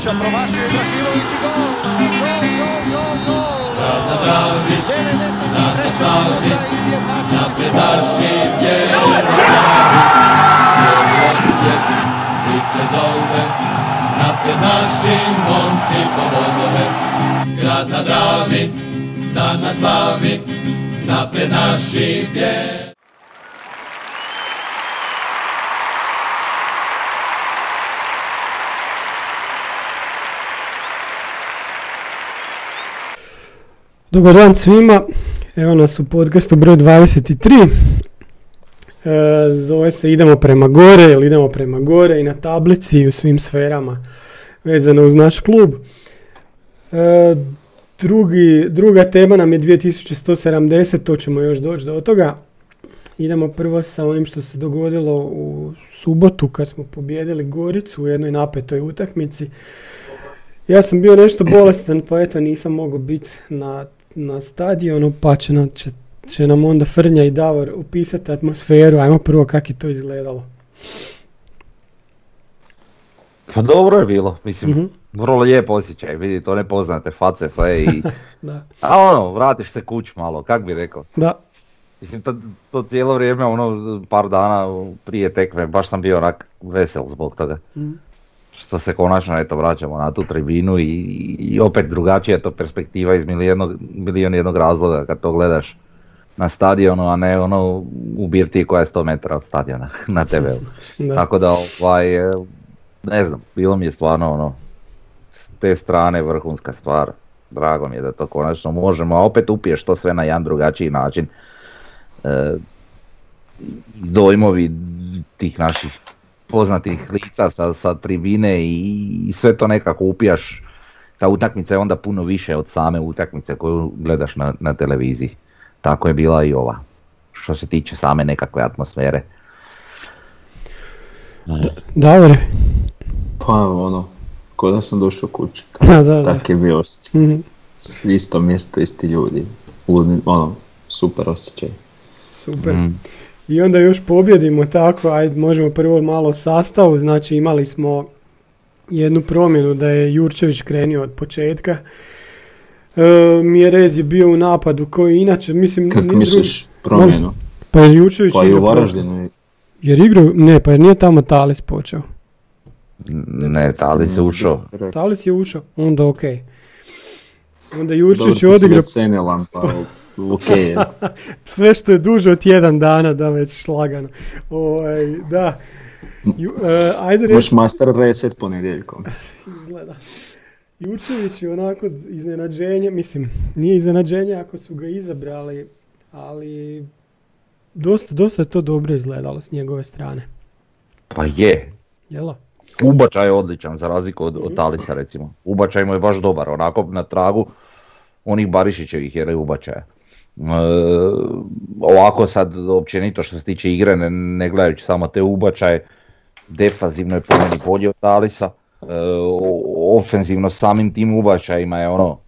Ibrahimovića, promašio Ibrahimović i gol! Gol, gol, gol, gol! Grad na Dravi, 93. na Savi, minuta izjednačen napred naši bijeli glavi. Cijeli osjet priče zove, napred naši momci po bodove. Grad na Dravi, dan na slavi, napred naši bijeli. Dobar dan svima, evo nas u podcastu broj 23. E, zove se Idemo prema gore ili Idemo prema gore i na tablici i u svim sferama vezano uz naš klub. E, drugi, druga tema nam je 2170, to ćemo još doći do toga. Idemo prvo sa onim što se dogodilo u subotu kad smo pobijedili Goricu u jednoj napetoj utakmici. Ja sam bio nešto bolestan, pa eto nisam mogao biti na, na stadionu, pa će nam, će, će nam onda Frnja i Davor upisati atmosferu. Ajmo prvo kako je to izgledalo. Pa dobro je bilo, mislim, Mhm. vrlo lijep osjećaj, vidi, to ne poznate face sve i... Da. A ono, vratiš se kuć malo, kak bi rekao. Da, Mislim, to, to cijelo vrijeme, ono, par dana prije tekme, baš sam bio onak vesel zbog toga. Mhm. Što se konačno, eto, vraćamo na tu tribinu i, i opet drugačija je to perspektiva iz milijon, jednog razloga kad to gledaš na stadionu, a ne ono u birtiji koja je 100 metara od stadiona na da. Tako da, ovaj, e, ne znam, bilo mi je stvarno ono, s te strane vrhunska stvar. Drago mi je da to konačno možemo, a opet upiješ to sve na jedan drugačiji način. E, dojmovi tih naših poznatih lica sa, sa tribine i, i sve to nekako upijaš. Ta utakmica je onda puno više od same utakmice koju gledaš na, na televiziji. Tako je bila i ova. Što se tiče same nekakve atmosfere. Davore. Pa ono, ko da sam došao kući. Da, da, da. Tak je bio osjećaj. Mhm. Isto mjesto, isti ljudi. Ludni, ono, super osjećaj. Super. Mm. I onda još pobjedimo tako, ajde možemo prvo malo o sastavu, znači imali smo jednu promjenu da je Jurčević krenio od početka. E, Mjerez je bio u napadu koji inače, mislim... Kako ni misliš promjenu? Pa je Jurčević Pa i u. Varaždinu. Jer igrao, ne, pa jer nije tamo Talis počeo. Ne, ali se ušao. Talis je ušao, onda ok. Onda Dobro, Jurčević ti je si odigrao već senilan, pa ok sve što je duže od tjedan dana, da već lagano. Ovaj, da. Ju, e, ajde reći. Možeš master reset ponedjeljkom. izgleda. Jurčević je onako iznenađenje, mislim, nije iznenađenje ako su ga izabrali, ali dosta, dosta je to dobro izgledalo s njegove strane. Pa je. Jela? Ubačaj je odličan za razliku od, od Talisa recimo. Ubačaj mu je baš dobar, onako na tragu onih Barišićevih jer je ubačaja. E, ovako sad općenito što se tiče igre, ne, ne gledajući samo te ubačaje, defanzivno je po meni bolji od Talisa. E, ofenzivno samim tim ubačajima je ono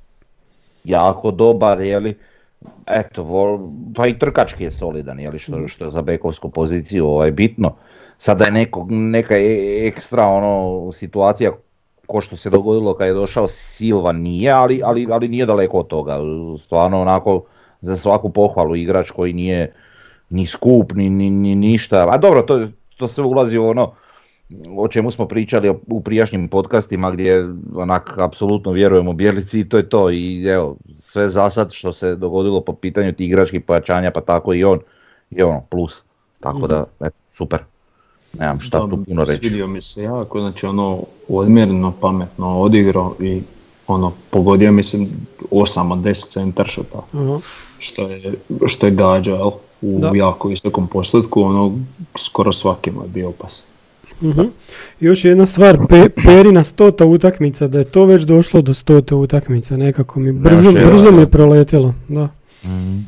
jako dobar, jeli. Eto, vol- pa i trkački je solidan, jeli, što, što je za bekovsku poziciju ovaj, bitno. Sada je neko, neka e- ekstra ono, situacija ko što se dogodilo kad je došao Silva nije, ali, ali, ali nije daleko od toga. Stvarno onako za svaku pohvalu igrač koji nije ni skup, ni, ni, ni ništa. A dobro, to, to sve ulazi u ono o čemu smo pričali u prijašnjim podcastima gdje onak apsolutno vjerujemo Bjelici i to je to. I evo, sve za sad što se dogodilo po pitanju tih igračkih pojačanja pa tako i on je ono plus. Tako da, eto, super. Nemam šta Da, tu puno reći. Svidio mi se jako, znači ono odmjereno, pametno odigrao i ono pogodio mislim 8 od 10 centaršota, Aha. što je, što je gađa jel, u Da. jako visokom postotku, ono skoro svakima je bio opasan. Mhm. Još jedna stvar, pe, Perina stota utakmica, da je to već došlo do stota utakmica, nekako mi brzo, jedan. brzo mi je proletjelo. Da. Mhm.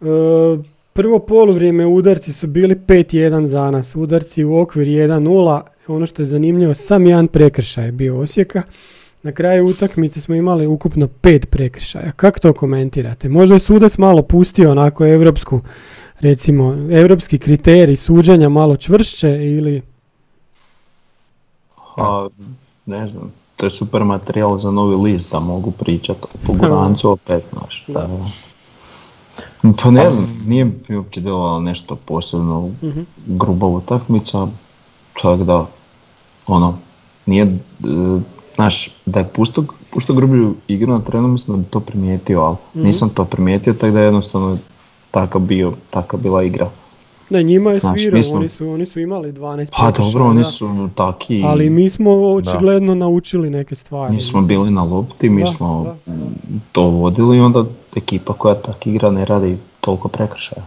E, prvo poluvrijeme udarci su bili 5-1 za nas, udarci u okvir 1-0, ono što je zanimljivo, sam jedan prekršaj je bio Osijeka. Na kraju utakmice smo imali ukupno pet prekršaja. Kako to komentirate? Možda je sudac malo pustio onako evropsku, recimo, evropski kriterij suđenja malo čvršće ili... A, ne znam, to je super materijal za novi list da mogu pričati o pogorancu opet, znaš. Da. Pa ne znam, nije mi uopće djelovalo nešto posebno Mhm. gruba utakmica, tako da, ono, nije, e, znaš, da je pusto, pušto grublju igru na terenu, mislim da bi to primijetio, ali Mhm. nisam to primijetio, tako da je jednostavno takav bio, taka bila igra. Ne, njima je Znaš, svirao, smo- oni, su, oni su imali 12 Pa dobro, oni da. su taki, Ali mi smo očigledno naučili neke stvari. mi smo mislim. bili na lopti, mi Da, smo da, da. to vodili i onda ekipa koja tak igra ne radi toliko prekršaja.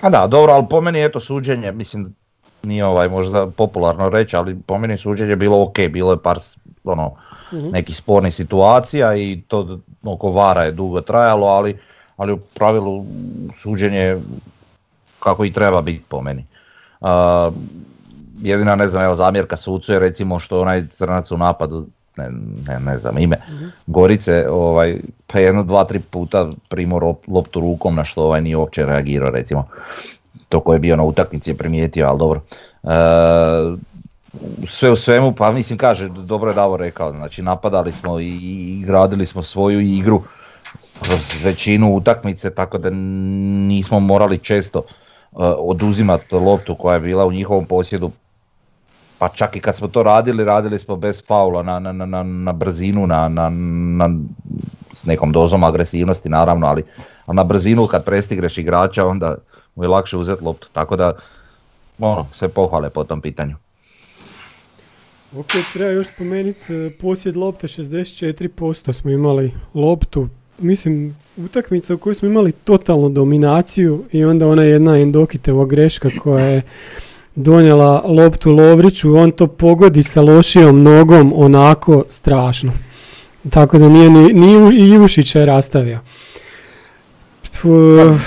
A da, dobro, ali po meni eto suđenje, mislim, nije ovaj možda popularno reći, ali po meni suđenje je bilo ok, bilo je par ono, Mhm. nekih spornih situacija i to oko vara je dugo trajalo, ali, ali u pravilu suđenje je kako i treba biti po meni. A, jedina, ne znam, evo zamjerka sucu je recimo što onaj crnac u napadu, ne, ne, ne znam ime, Gorice, ovaj, pa jedno, dva, tri puta primor lop- loptu rukom na što ovaj nije uopće reagirao recimo. To ko je bio na utakmici je primijetio, ali dobro. E, sve u svemu, pa mislim kaže, dobro je Davor rekao, znači napadali smo i, i gradili smo svoju igru kroz većinu utakmice, tako da nismo morali često uh, oduzimati loptu koja je bila u njihovom posjedu. Pa čak i kad smo to radili, radili smo bez faula na, na, na, na, na brzinu, na, na, na, s nekom dozom agresivnosti naravno, ali, ali na brzinu kad prestigreš igrača onda mu je lakše uzeti loptu, tako da ono, sve pohvale po tom pitanju. Ok, treba još spomenuti e, posjed lopte 64% smo imali loptu. Mislim, utakmica u kojoj smo imali totalnu dominaciju i onda ona jedna Endokiteva greška koja je donijela loptu Lovriću, on to pogodi sa lošijom nogom onako strašno. Tako da nije ni, ni Ivušića je rastavio. P-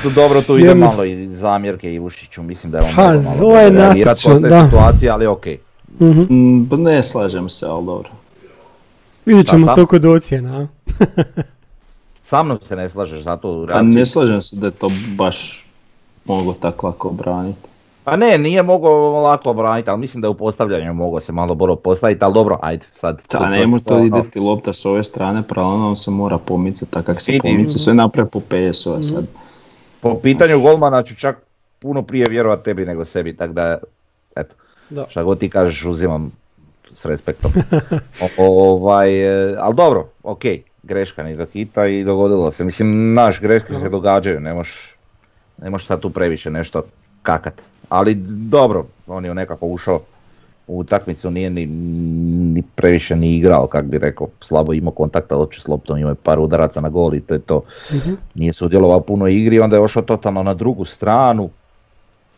Pa, dobro, tu ide malo i zamjerke Ivušiću, mislim da je on Pa, malo to je natočno, da. situacije, ali okej. Mhm. Mm, pa ne slažem se, ali dobro. Vidjet ćemo sam- to kod ocjena. Sa mnom se ne slažeš zato u Pa ne slažem se da je to baš mogo tako lako obraniti. Pa ne, nije mogao lako obraniti, ali mislim da je u postavljanju mogao se malo bolje postaviti, ali dobro, ajde sad. Ta ne može to ide ti lopta s ove strane, paralelno on se mora pomicati, tako kako se Vidi. pomica, sve napravi po PS-ova sad. Po pitanju golmana ću čak puno prije vjerovat tebi nego sebi, tako da, Da. šta god ti kažeš uzimam s respektom. O- ovaj, e, ali dobro, ok, greška ni kita i dogodilo se. Mislim, naš greške se događaju, ne moš, ne moš sad tu previše nešto kakat. Ali dobro, on je nekako ušao u utakmicu, nije ni, ni previše ni igrao, kak bi rekao, slabo imao kontakta uopće s loptom, imao je par udaraca na gol i to je to. Mhm. Nije sudjelovao puno u igri, onda je ošao totalno na drugu stranu.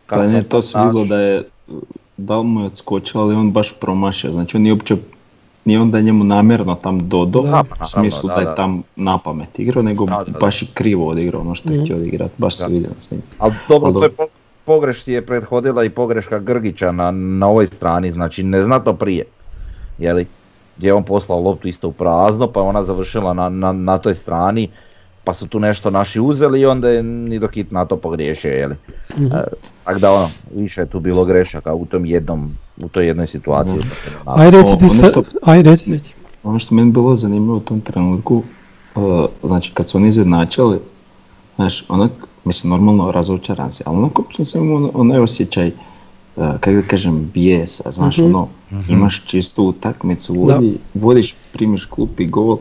Pa Kako ne, sam to se vidjelo da je, da li mu je odskočio, ali on baš promašio, znači on nije uopće, nije onda njemu namjerno tam dodo, Da. u smislu Da, da, da. je tam na pamet igrao, nego Da, da, da. baš i krivo odigrao ono što je htio odigrati, baš se vidjelo s njim. Ali dobro, Ali to je po- pogrešci je prethodila i pogreška Grgića na, na ovoj strani, znači neznatno prije. Jeli, gdje je on poslao loptu isto u prazno, pa je ona završila na, na, na toj strani, pa su tu nešto naši uzeli i onda je Nidokit na to pogriješio, jeli. Mhm. E, tako da ono, više je tu bilo grešaka u tom jednom, u toj jednoj situaciji. Aj reci ti ono sa... što- Aj reci, reci. Ono što meni bilo zanimljivo u tom trenutku, uh, znači kad su oni izjednačili, znaš, onak, mislim normalno razočaran si, ali onak uopće sam imao onaj osjećaj, uh, kako da kažem, bijesa, znaš, Mhm. ono, imaš čistu utakmicu, vodi, vodiš, primiš klupi gol,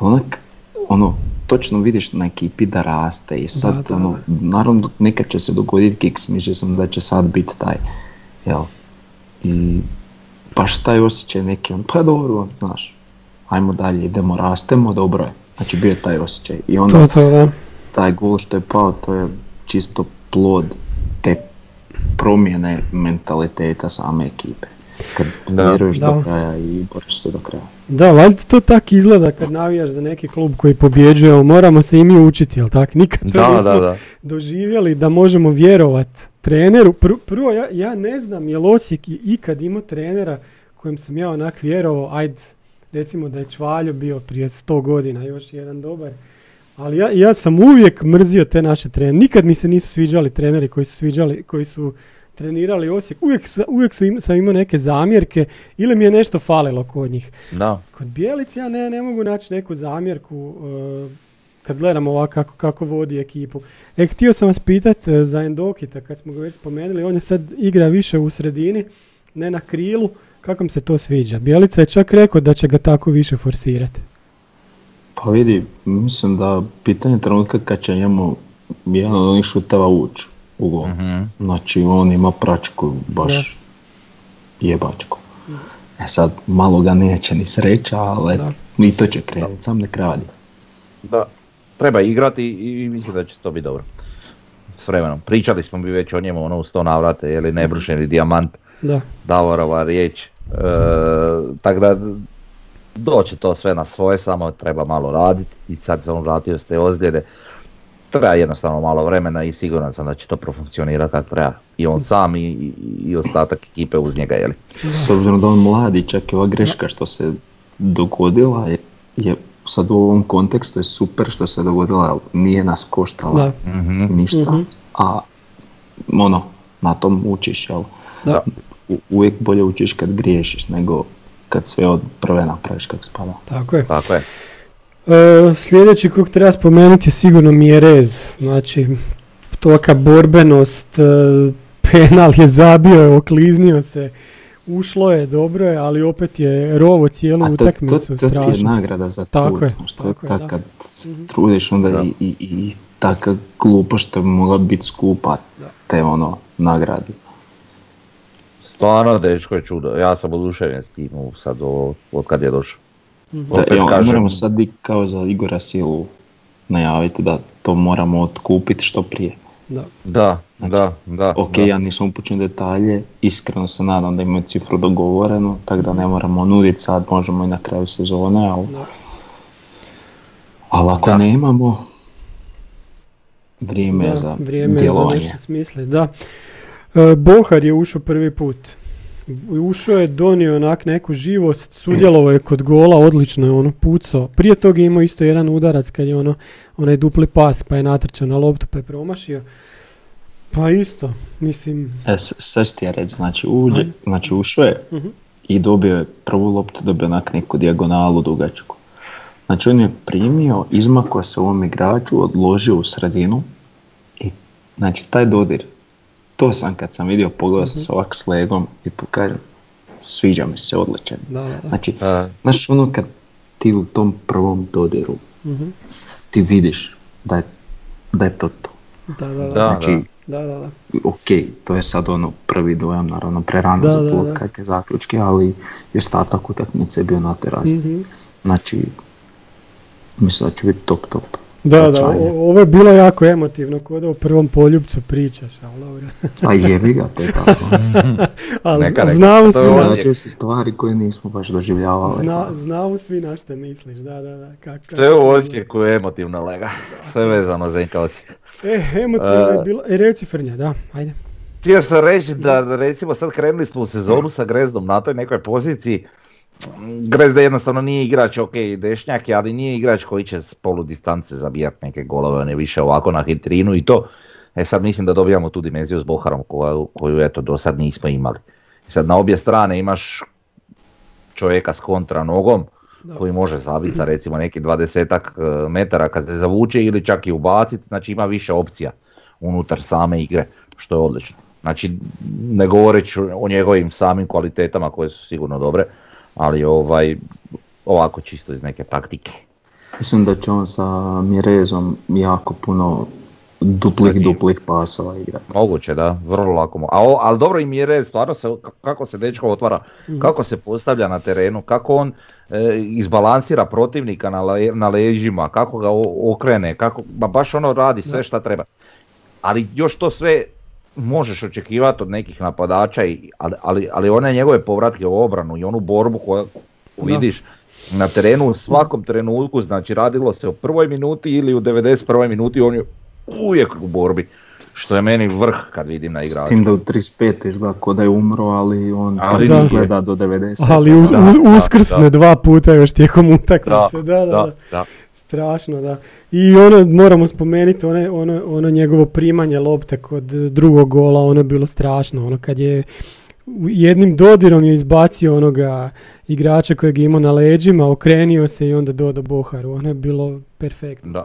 onak, ono, točno vidiš na ekipi da raste i sad, Da, da, ono, naravno nekad će se dogoditi kiks, mislio sam da će sad biti taj, jel, i baš taj osjećaj neki, on, pa dobro, znaš, ajmo dalje, idemo, rastemo, dobro je. Znači bio je taj osjećaj. I onda To, to, da. taj gol što je pao, to je čisto plod te promjene mentaliteta same ekipe. Kad Da. vjeruješ Da. do kraja i boriš se do kraja. Da, valjda to tak izgleda kad navijaš za neki klub koji pobjeđuje, moramo se i mi učiti, jel tak? Nikad to Da, nismo da, da. doživjeli da možemo vjerovat treneru. Pr- prvo, ja, ja ne znam je Osijek ikad imao trenera kojem sam ja onak vjerovao, ajde, recimo da je Čvaljo bio prije 100 godina, još jedan dobar. Ali ja, ja sam uvijek mrzio te naše trenere. Nikad mi se nisu sviđali treneri koji su sviđali, koji su trenirali Osijek, uvijek, uvijek su im, sam imao neke zamjerke ili mi je nešto falilo kod njih. Da. Kod Bijelice ja ne, ne mogu naći neku zamjerku e, kad gledam ovako kako, kako vodi ekipu. E, htio sam vas pitat e, za Endokita, kad smo ga već spomenuli, on je sad igra više u sredini, ne na krilu, kako se to sviđa? Bijelica je čak rekao da će ga tako više forsirati. Pa vidi, mislim da pitanje trenutka kad će njemu jedan od onih šuteva ući u gol. Mhm. Znači on ima pračku baš jebačku. E sad, malo ga neće ni sreća, ali i to će krenuti, sam nek radi. Da. Treba igrati i mislim da će to biti dobro. S vremenom. Pričali smo mi već o njemu ono u sto navrate, je li nebrušeni dijamant, Da, Davorova riječ. E, tako da doće to sve na svoje, samo treba malo raditi i sad se on vratio s te ozljede. Treba jednostavno malo vremena i siguran sam da će to profunkcionirati kako treba. I on sam i, i, ostatak ekipe uz njega, jeli. S obzirom da on mladi, čak i ova greška što se dogodila je, je sad u ovom kontekstu je super što se dogodila, ali nije nas koštala da, Mhm. ništa, a ono, na tom učiš, jel? da. U- uvijek bolje učiš kad griješiš nego kad sve od prve napraviš kako spada. Tako je. Tako je. E, sljedeći kog treba spomenuti je sigurno Mjerez. Znači, toka borbenost, e, penal je zabio, je okliznio se, ušlo je, dobro je, ali opet je rovo cijelu A to, to, utakmicu, to ti je strašno. nagrada za Tako trud, je, znaš, to tako je, tak da. kad Mhm. trudiš onda Da. i, i, i taka glupa što bi mogla biti skupa Da. te ono nagradi. Stvarno, dečko je čudo. Ja sam oduševljen s tim sad od kad je došao. Mhm. Da, evo, kažem- moramo sad i kao za Igora Silu najaviti da to moramo otkupiti što prije. Da. Da, Znači, da, da. Ok, da. ja nisam upućen detalje, iskreno se nadam da imaju cifru dogovorenu, tako da ne moramo nuditi sad, možemo i na kraju sezone, ali, Da. ali ako Da. nemamo, vrijeme je za vrijeme je za djelovanje. nešto smisli, da. E, Bohar je ušao prvi put. Ušao je, donio onak neku živost, sudjelovao je kod gola, odlično je ono pucao. Prije toga je imao isto jedan udarac kad je ono, onaj dupli pas pa je natrčao na loptu pa je promašio. Pa isto, mislim, E, sad ti ja reći, znači, uđe, znači ušao je Mhm. i dobio je prvu loptu, dobio onak neku dijagonalu dugačku. Znači on je primio, izmakao se ovom igraču, odložio u sredinu i znači taj dodir, to sam kad sam vidio, pogledao sam se ovak s legom i pokažem, sviđa mi se odličan. da, da, da. Znači, znaš ono kad ti u tom prvom dodiru Mhm. ti vidiš da je, da je to to. Da, da, da. Da, Znači, Da, da, da. ok, to je sad ono prvi dojam, naravno prerano za bilo kakve zaključke, ali i ostatak utakmice je bio na terasi. Mhm. Znači, mislim da će biti top top. Da, da, o- ovo je bilo jako emotivno, kod da u prvom poljubcu pričaš, ali dobro. A jebi ga, to je tako. ali Neka, znamo to je svi, na, se stvari koje nismo baš doživljavali. zna, znamo svi na što misliš, da, da, da. Kak, kak- Sve u Osijeku je emotivna lega. Sve vezano za Inka Osijek. E, emotivno je E, bilo, e, reci Frnja, da, ajde. Htio sam reći da recimo sad krenuli smo u sezonu sa Grezdom na toj nekoj poziciji. Grezda jednostavno nije igrač, ok, dešnjak je, ali nije igrač koji će s polu distance zabijati neke golove, on je više ovako na hitrinu i to. E sad mislim da dobijamo tu dimenziju s Boharom koju, koju eto do sad nismo imali. Sad na obje strane imaš čovjeka s kontra nogom Da. koji može zabiti sa recimo neki dvadesetak e, metara kad se zavuče ili čak i ubaciti, znači ima više opcija unutar same igre, što je odlično. Znači, ne govoreći o njegovim samim kvalitetama koje su sigurno dobre, ali ovaj, ovako čisto iz neke taktike. Mislim da će on sa Mirezom jako puno duplih, Znači- duplih pasova igrati. Moguće, da, vrlo lako. mo- A o- ali dobro im je stvarno se, kako se dečko otvara, kako se postavlja na terenu, kako on e, izbalansira protivnika na, le- na leđima, kako ga o- okrene, kako, ba baš ono radi sve šta treba. Ali još to sve možeš očekivati od nekih napadača, i, ali, ali, ali one njegove povratke u obranu i onu borbu koju vidiš na terenu u svakom trenutku, znači radilo se o prvoj minuti ili u 91. minuti, on je uvijek u borbi. Što je meni vrh kad vidim na S igrača. tim da u 35 izgleda ko da je umro, ali on Ali nije. izgleda do 90. Ali uz, Da, uz- da, uskrsne da. dva puta još tijekom utakmice, da, da, da. Strašno, da. I ono, moramo spomenuti, ono, ono, ono njegovo primanje lopte kod drugog gola, ono je bilo strašno. Ono kad je jednim dodirom je izbacio onoga igrača kojeg je imao na leđima, okrenio se i onda dodao Boharu. Ono je bilo perfektno. Da.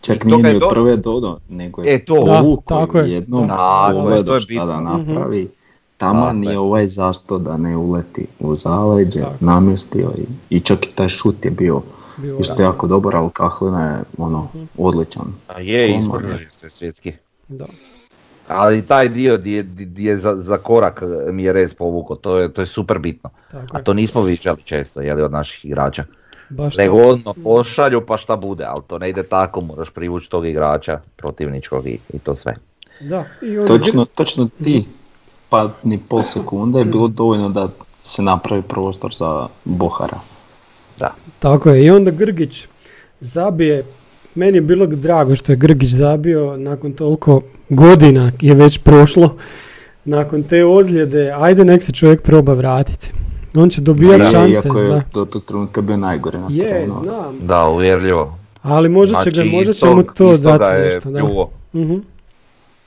Čak to nije ni od do- prve dodo, nego je E to, Da, tako je. jednom je, to je šta da napravi. Taman Tako je. je ovaj zasto da ne uleti u zaleđe, Tako. namjestio i, i čak i taj šut je Bio isto odličan. jako dobar, ali Kahlina je ono, odličan. A je, Golman, ispržio se svjetski. Da. Ali taj dio di je, di- di je za, za korak e, mi je rez povukao, to je, to je super bitno. Tako A je. to nismo viđali često, jeli, od naših igrača. Baš Nego to. ono pošalju pa šta bude, ali to ne ide tako, moraš privući tog igrača protivničkog i, i to sve. Da. I onda Točno, točno ti pa ni pol sekunde je bilo dovoljno da se napravi prostor za Bohara. Da. Tako je, i onda Grgić zabije, meni je bilo drago što je Grgić zabio, nakon toliko godina je već prošlo, nakon te ozljede, ajde nek se čovjek proba vratiti. On će dobijati šanse, Iako je da. do tog trenutka bio najgore na Je, terenu. znam, Da, uvjerljivo. ali možda će, ga, Znači, možda će mu to dati je nešto, da. Mhm.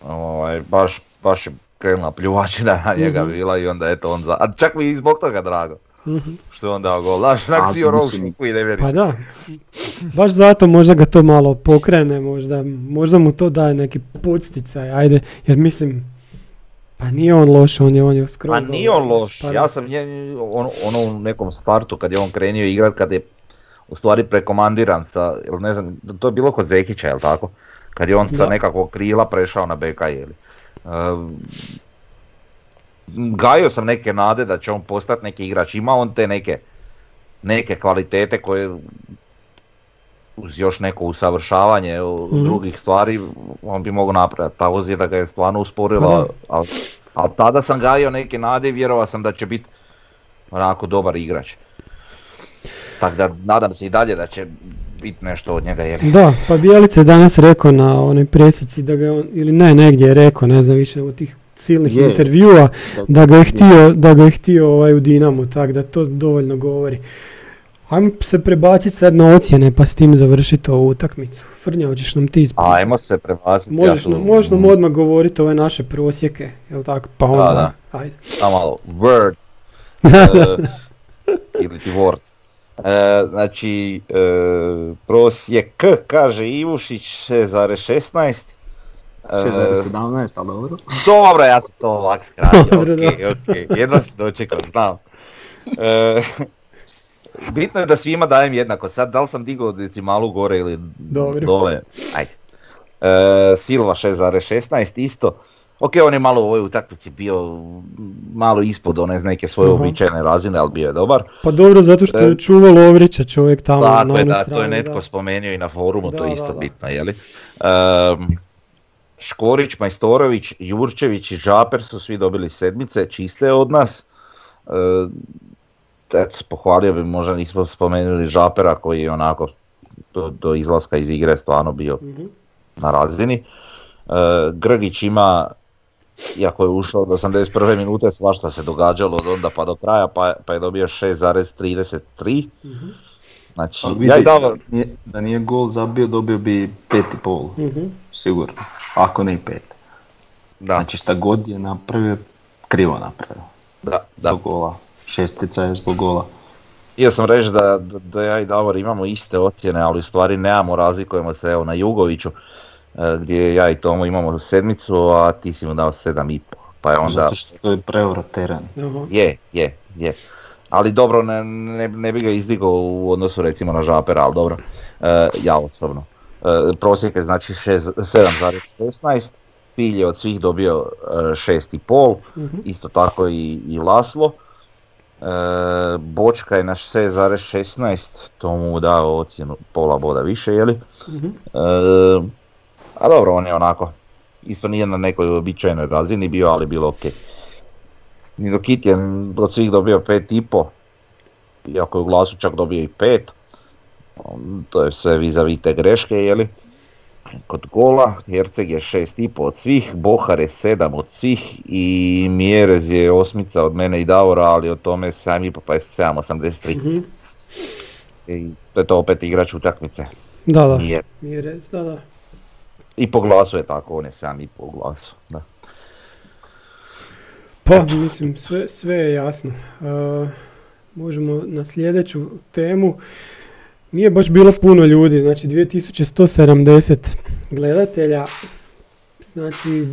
Ovaj, baš, baš je krenula pljuvačina na njega Mhm. bila i onda eto on za... A čak mi je i zbog toga drago. Mhm. Što je on dao gol. Znaš, A, nak si ono u mislim- šuku i ne vjeri. Pa da, baš zato možda ga to malo pokrene, možda, možda mu to daje neki podsticaj, ajde, jer mislim, pa nije on loš, on je, on je skroz Pa nije on loš, Pa ja sam nje, ono, ono u nekom startu kad je on krenio igrat, kad je u stvari prekomandiran sa, jel ne znam, to je bilo kod Zekića, jel tako? Kad je on sa Da. nekakvog krila prešao na beka, jeli. Ehm, gajio sam neke nade da će on postati neki igrač, ima on te neke, neke kvalitete koje uz još neko usavršavanje u Mhm. drugih stvari on bi mogao napraviti. Ta ozljeda ga je stvarno Pa usporila, da. ali ali tada sam gajio neke nade i vjerovao sam da će biti onako dobar igrač. Tako da nadam se i dalje da će biti nešto od njega jer Da, pa Bijelica je danas rekao na onoj presici da ga on, ili ne, negdje je rekao, ne znam više od tih silnih Je. intervjua, da ga je htio, da ga je htio ovaj u Dinamu, tako da to dovoljno govori. Ajmo se prebaciti sad na ocjene pa s tim završiti ovu utakmicu. Frnja, hoćeš nam ti ispričati? Ajmo se prebaciti. Možeš, ja nam, možeš nam odmah govoriti ove naše prosjeke, jel tako? Pa onda, ajde. Samo malo, Word Da, da. e, ili ti Word. E, znači, e, prosjek kaže Ivušić 6,16. E, 6,17, ali dobro. Dobro, ja sam to ovak skratio, Dobro, okej, okej, jedno si dočekao, znam. E, bitno je da svima dajem jednako, sad da li sam digao decimalu gore ili Dobro. dole, ajde. E, Silva 6,16 isto. Ok, on je malo u ovoj utakmici bio malo ispod one neke svoje Aha. uobičajene razine, ali bio je dobar. Pa dobro, zato što je E, čuvao Lovrića čovjek tamo na Tako je, onoj da, to je strani, netko da. spomenuo i na forumu, to Da, je da, isto da. bitno, jeli? Ehm, Škorić, Majstorović, Jurčević i Žaper su svi dobili sedmice, čiste od nas. Eto, pohvalio bi, možda nismo spomenuli Žapera koji je onako do, do izlaska iz igre stvarno bio Mhm. na razini. E, Grgić ima, iako je ušao od 81. minute, svašta se događalo od onda pa do kraja, pa, pa je dobio 6,33. Mhm. Znači, Pa ja vidi, i da, nije, da nije gol zabio, dobio bi pet i pol, Mhm. sigurno. Ako ne i pet. da, Znači šta god je napravio, krivo napravio. da, da. Zbog gola. Šestica je zbog gola. Htio sam reći da, da, da ja i Davor imamo iste ocjene, ali u stvari nemamo, razlikujemo se evo na Jugoviću, e, gdje ja i Tomo imamo sedmicu, a ti si mu dao sedam i pol. Pa je onda, Zato što je preoro teren. Je, je, je. Ali dobro, ne, ne, ne bi ga izdigao u odnosu recimo na Žapera, ali dobro, e, ja osobno. E, prosjek je znači šest- 7,16, Pilj je od svih dobio e, 6,5, Mhm. isto tako i, i Laslo. E, Bočka je na 6,16, to mu dao ocjenu pola boda više, jeli? Mhm. E, a dobro, on je onako, isto nije na nekoj običajnoj razini bio, ali bilo ok. Nidokit je od svih dobio 5,5, iako je u glasu čak dobio i 5. To je sve vis-a-vis te greške, jeli? Kod gola, Herceg je 6,5 od svih, Bohar je 7 od svih i Mjerez je osmica od mene i Davora, ali o tome 7,5 pa je 7,83. Mhm. I to je to opet igrač utakmice. Da, da. Nije. Nije res, da, da. I po glasu je tako, on je 7,5 u glasu. Da. Pa, mislim, sve, sve je jasno. E, možemo na sljedeću temu. Nije baš bilo puno ljudi, znači 2170 gledatelja. Znači,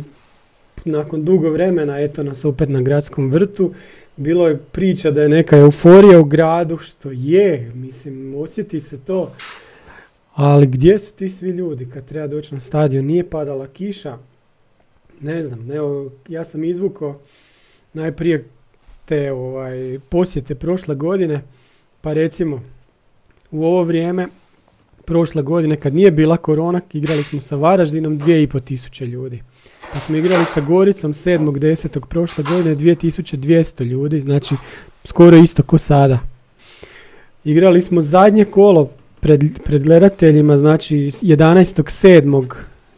nakon dugo vremena, eto nas opet na gradskom vrtu. Bilo je priča da je neka euforija u gradu, što je, mislim, osjeti se to. Ali gdje su ti svi ljudi kad treba doći na stadion? Nije padala kiša, ne znam, evo, ja sam izvukao najprije te ovaj, posjete prošle godine, pa recimo u ovo vrijeme prošle godine kad nije bila korona, igrali smo sa Varaždinom 2500 tisuće ljudi. Pa smo igrali sa Goricom 7.10. prošle godine 2200 ljudi, znači skoro isto ko sada. Igrali smo zadnje kolo pred, pred gledateljima, znači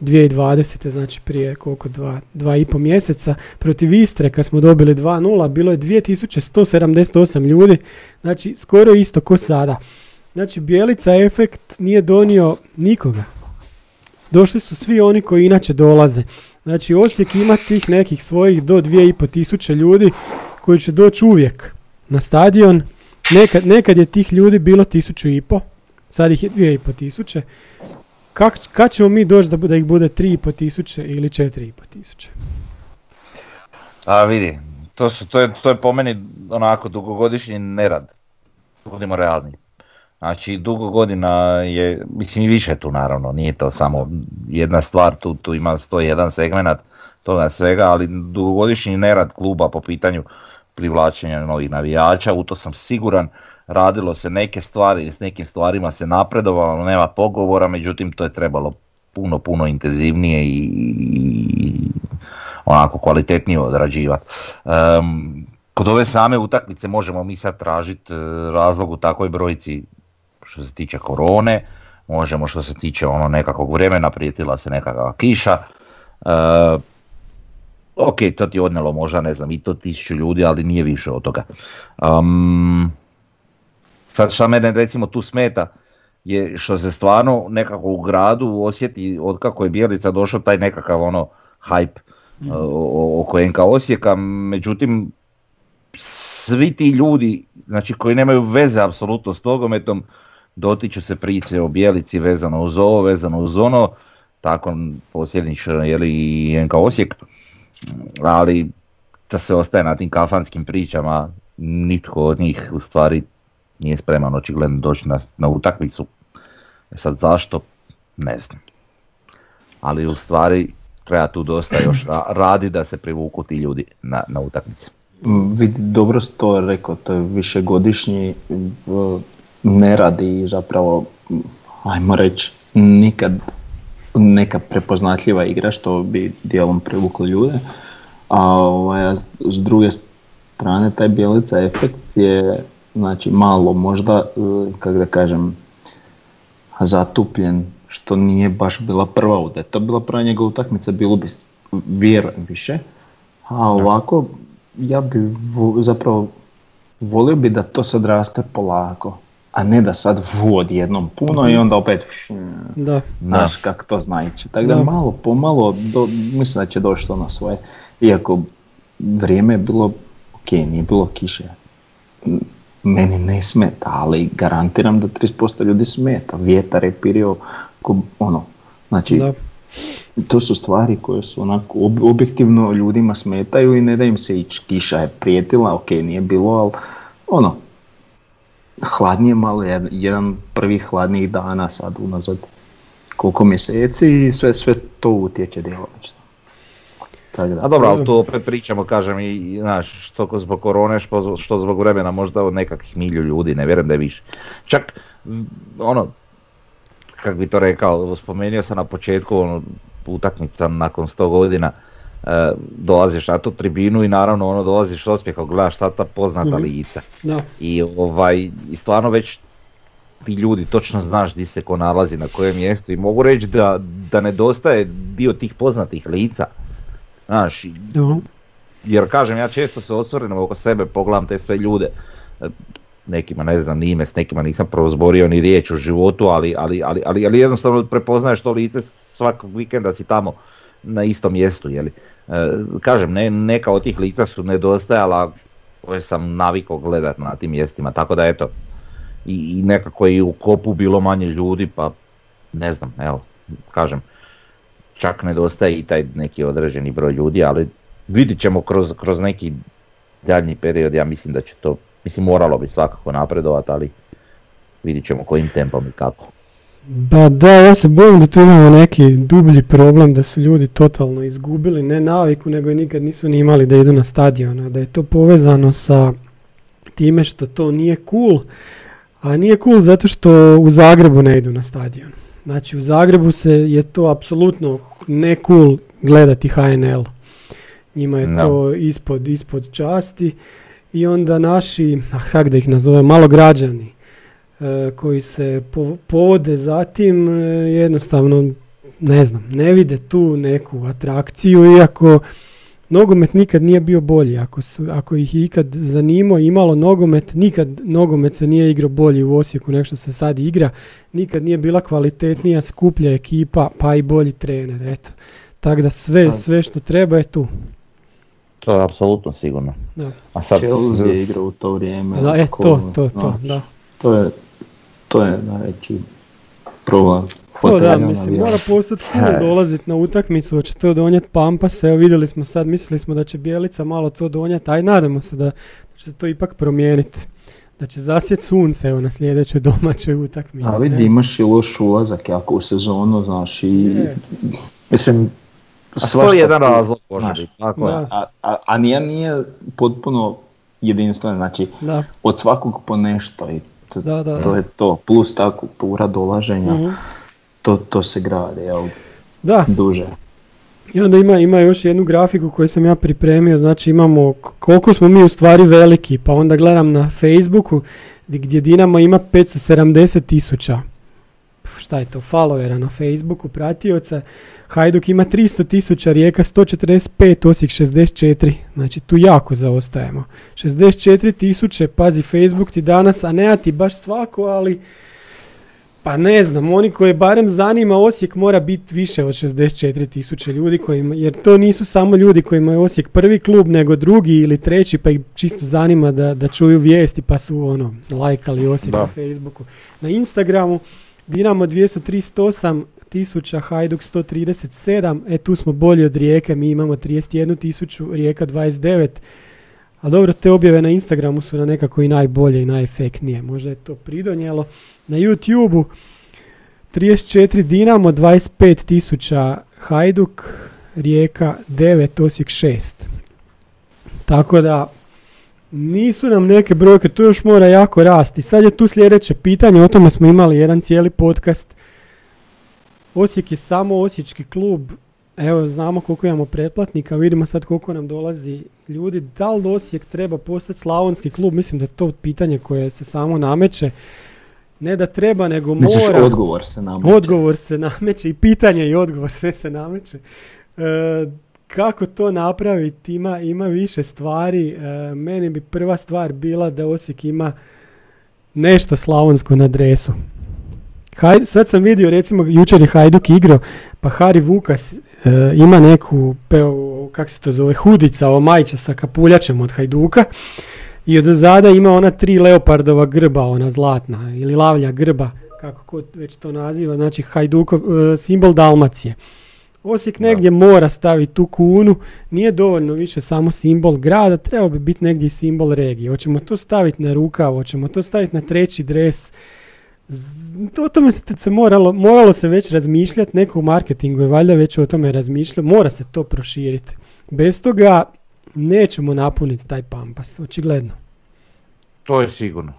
11.7.2020. znači prije koliko, dva, dva i po mjeseca, protiv Istre kad smo dobili 2-0, bilo je 2178 ljudi, znači skoro isto ko sada. Znači Bijelica efekt nije donio nikoga. Došli su svi oni koji inače dolaze. Znači Osijek ima tih nekih svojih do 2500 tisuće ljudi koji će doći uvijek na stadion. Nekad, nekad je tih ljudi bilo tisuću i po, sad ih je 2500 tisuće. Kak, kad ćemo mi doći da, da ih bude 3,5 tisuće ili 4,5 tisuće? A vidi, to, su, to, je, to je po meni onako dugogodišnji nerad. Budimo realni. Znači dugo godina je, mislim i više tu naravno, nije to samo jedna stvar, tu, tu ima 101 segmenat toga svega, ali dugogodišnji nerad kluba po pitanju privlačenja novih navijača, u to sam siguran, radilo se neke stvari, s nekim stvarima se napredovalo, nema pogovora, međutim to je trebalo puno, puno intenzivnije i, i onako kvalitetnije odrađivati. Em, kod ove same utakmice možemo mi sad tražiti razlog u takvoj brojci što se tiče korone, možemo što se tiče ono nekakvog vremena, prijetila se nekakva kiša. E, ok, to ti odnelo možda, ne znam, i to tisuću ljudi, ali nije više od toga. Um, sad šta mene recimo tu smeta je što se stvarno nekako u gradu osjeti od kako je Bijelica došao taj nekakav ono hype e, o- oko NK Osijeka, međutim svi ti ljudi znači koji nemaju veze apsolutno s nogometom dotiču se priče o Bijelici vezano uz ovo, vezano uz ono, tako posljedniš je li i NK Osijek, ali da se ostaje na tim kafanskim pričama, nitko od njih u stvari nije spreman očigledno doći na, na utakmicu. E Sad zašto, ne znam. Ali u stvari treba tu dosta još ra- radi da se privuku ti ljudi na, na utakmice. Mm, Vidi, dobro to rekao, to je višegodišnji v- nerad i zapravo, ajmo reći, nikad neka prepoznatljiva igra što bi dijelom privuklo ljude. A ovaj, s druge strane, taj bijelica efekt je znači malo možda, eh, kako da kažem, zatupljen što nije baš bila prva, da je to bila prva njegova utakmica, bilo bi vjerujem više. A ovako, ja bi vo- zapravo volio bi da to sad raste polako, a ne da sad vu odjednom puno i onda opet Da, znaš kako to zna ići. Tako da Da. malo po malo, do, mislim da će doći to na svoje. Iako vrijeme je bilo, ok, nije bilo kiše. Meni ne smeta, ali garantiram da 30% ljudi smeta. Vjetar je pirio, ko, ono, znači, da. to su stvari koje su onako ob- objektivno ljudima smetaju i ne da im se ići. Kiša je prijetila, ok, nije bilo, ali ono, hladnije malo, jed- jedan prvi hladnijih dana sad unazad koliko mjeseci i sve, sve to utječe djelomično. Tako da, A dobro, ali tu opet pričamo, kažem, i, i, znaš, što zbog korone, što, zbog- što zbog vremena, možda od nekakvih milju ljudi, ne vjerujem da je više. Čak, ono, kak bi to rekao, spomenuo sam na početku, ono, utakmica nakon 100 godina, e, dolaziš na tu tribinu i naravno ono dolaziš s osmijehom, gledaš šta ta poznata Mhm. lica. Da, I ovaj, i stvarno već ti ljudi točno znaš di se ko nalazi na kojem mjestu i mogu reći da, da nedostaje dio tih poznatih lica. Znaš, jer kažem ja često se osvrnem oko sebe, pogledam te sve ljude. E, nekima ne znam ni ime, s nekima nisam prozborio ni riječ u životu, ali, ali, ali, ali, ali jednostavno prepoznaješ to lice svakog vikenda si tamo na istom mjestu, jeli. E, kažem, ne, neka od tih lica su nedostajala koje sam navikao gledat na tim mjestima, tako da eto, i, i nekako je i u kopu bilo manje ljudi, pa ne znam, evo, kažem, čak nedostaje i taj neki određeni broj ljudi, ali vidit ćemo kroz, kroz neki daljnji period, ja mislim da će to, mislim moralo bi svakako napredovati, ali vidit ćemo kojim tempom i kako. Ba da, ja se bojim da tu imamo neki dublji problem, da su ljudi totalno izgubili, ne naviku, nego i nikad nisu ni imali da idu na stadion, a da je to povezano sa time što to nije cool, a nije cool zato što u Zagrebu ne idu na stadion. Znači u Zagrebu se je to apsolutno ne cool gledati HNL. Njima je Da. to ispod, ispod časti i onda naši, ah, kak da ih nazovem, malo građani e, koji se po- povode za tim e, jednostavno ne znam, ne vide tu neku atrakciju iako nogomet nikad nije bio bolji. Ako, su, ako ih je ikad zanimao i imalo nogomet, nikad nogomet se nije igrao bolji u Osijeku nego što se sad igra. Nikad nije bila kvalitetnija, skuplja ekipa, pa i bolji trener. Eto. Tako da sve, sve što treba je tu. To je apsolutno sigurno. Da. A sad, Chelsea je igrao u to vrijeme. Za, e, to, to, to, znaš, da. To je, to je najveći problem. To da, mislim, mora postati cool dolaziti na utakmicu, hoće to donijeti Pampas, evo vidjeli smo sad, mislili smo da će Bijelica malo to donijeti, aj nadamo se da će se to ipak promijeniti. Da će zasjet sunce evo na sljedećoj domaćoj utakmici. A vidi, imaš i loš ulazak jako u sezonu, znaš, i... Je. Mislim, a to je jedan razlog može znaš. biti, tako je. A, a, a nije, nije potpuno jedinstven, znači Da, od svakog po nešto i to, Da, da, to da. je to, plus ta kultura dolaženja, Mhm. To, to se gradi, jel, da. duže. I onda ima, ima još jednu grafiku koju sam ja pripremio, znači imamo koliko smo mi u stvari veliki, pa onda gledam na Facebooku gdje Dinamo ima 570 tisuća šta je to, followera na Facebooku, pratioca, Hajduk ima 300 tisuća, Rijeka 145, Osijek 64, znači tu jako zaostajemo. 64 tisuće, pazi Facebook ti danas, a ne ti baš svako, ali pa ne znam, oni koje barem zanima Osijek mora biti više od 64 tisuće ljudi kojima, jer to nisu samo ljudi kojima je Osijek prvi klub, nego drugi ili treći, pa ih čisto zanima da, da čuju vijesti, pa su ono, lajkali Osijek Da. na Facebooku. Na Instagramu Dinamo 238 tisuća, Hajduk 137, e tu smo bolji od Rijeke, mi imamo 31 tisuću, Rijeka 29, a dobro, te objave na Instagramu su na nekako i najbolje i najefektnije, možda je to pridonijelo. Na YouTubeu 34 Dinamo, 25 tisuća Hajduk, Rijeka 9, Osijek 6. Tako da nisu nam neke brojke, tu još mora jako rasti. Sad je tu sljedeće pitanje, o tome smo imali jedan cijeli podcast. Osijek je samo osječki klub, evo znamo koliko imamo pretplatnika, vidimo sad koliko nam dolazi ljudi. Da li Osijek treba postati slavonski klub? Mislim da je to pitanje koje se samo nameće. Ne da treba, nego Misliš, mora. odgovor se nameće. Odgovor se nameće i pitanje i odgovor sve se nameće. E, kako to napraviti? Ima, ima više stvari. E, meni bi prva stvar bila da Osijek ima nešto slavonsko na dresu. Haj, sad sam vidio, recimo, jučer je Hajduk igrao, pa Hari Vukas e, ima neku, peo, kak se to zove, hudica, majča sa kapuljačem od Hajduka i od zada ima ona tri leopardova grba, ona zlatna, ili lavlja grba, kako ko već to naziva, znači Hajdukov, e, simbol Dalmacije. Osijek negdje mora staviti tu kunu, nije dovoljno više samo simbol grada, treba bi biti negdje simbol regije. Hoćemo to staviti na rukav, hoćemo to staviti na treći dres. O tome se, se moralo, moralo se već razmišljati, neko u marketingu je valjda već o tome razmišljao, mora se to proširiti. Bez toga nećemo napuniti taj pampas, očigledno. To je sigurno.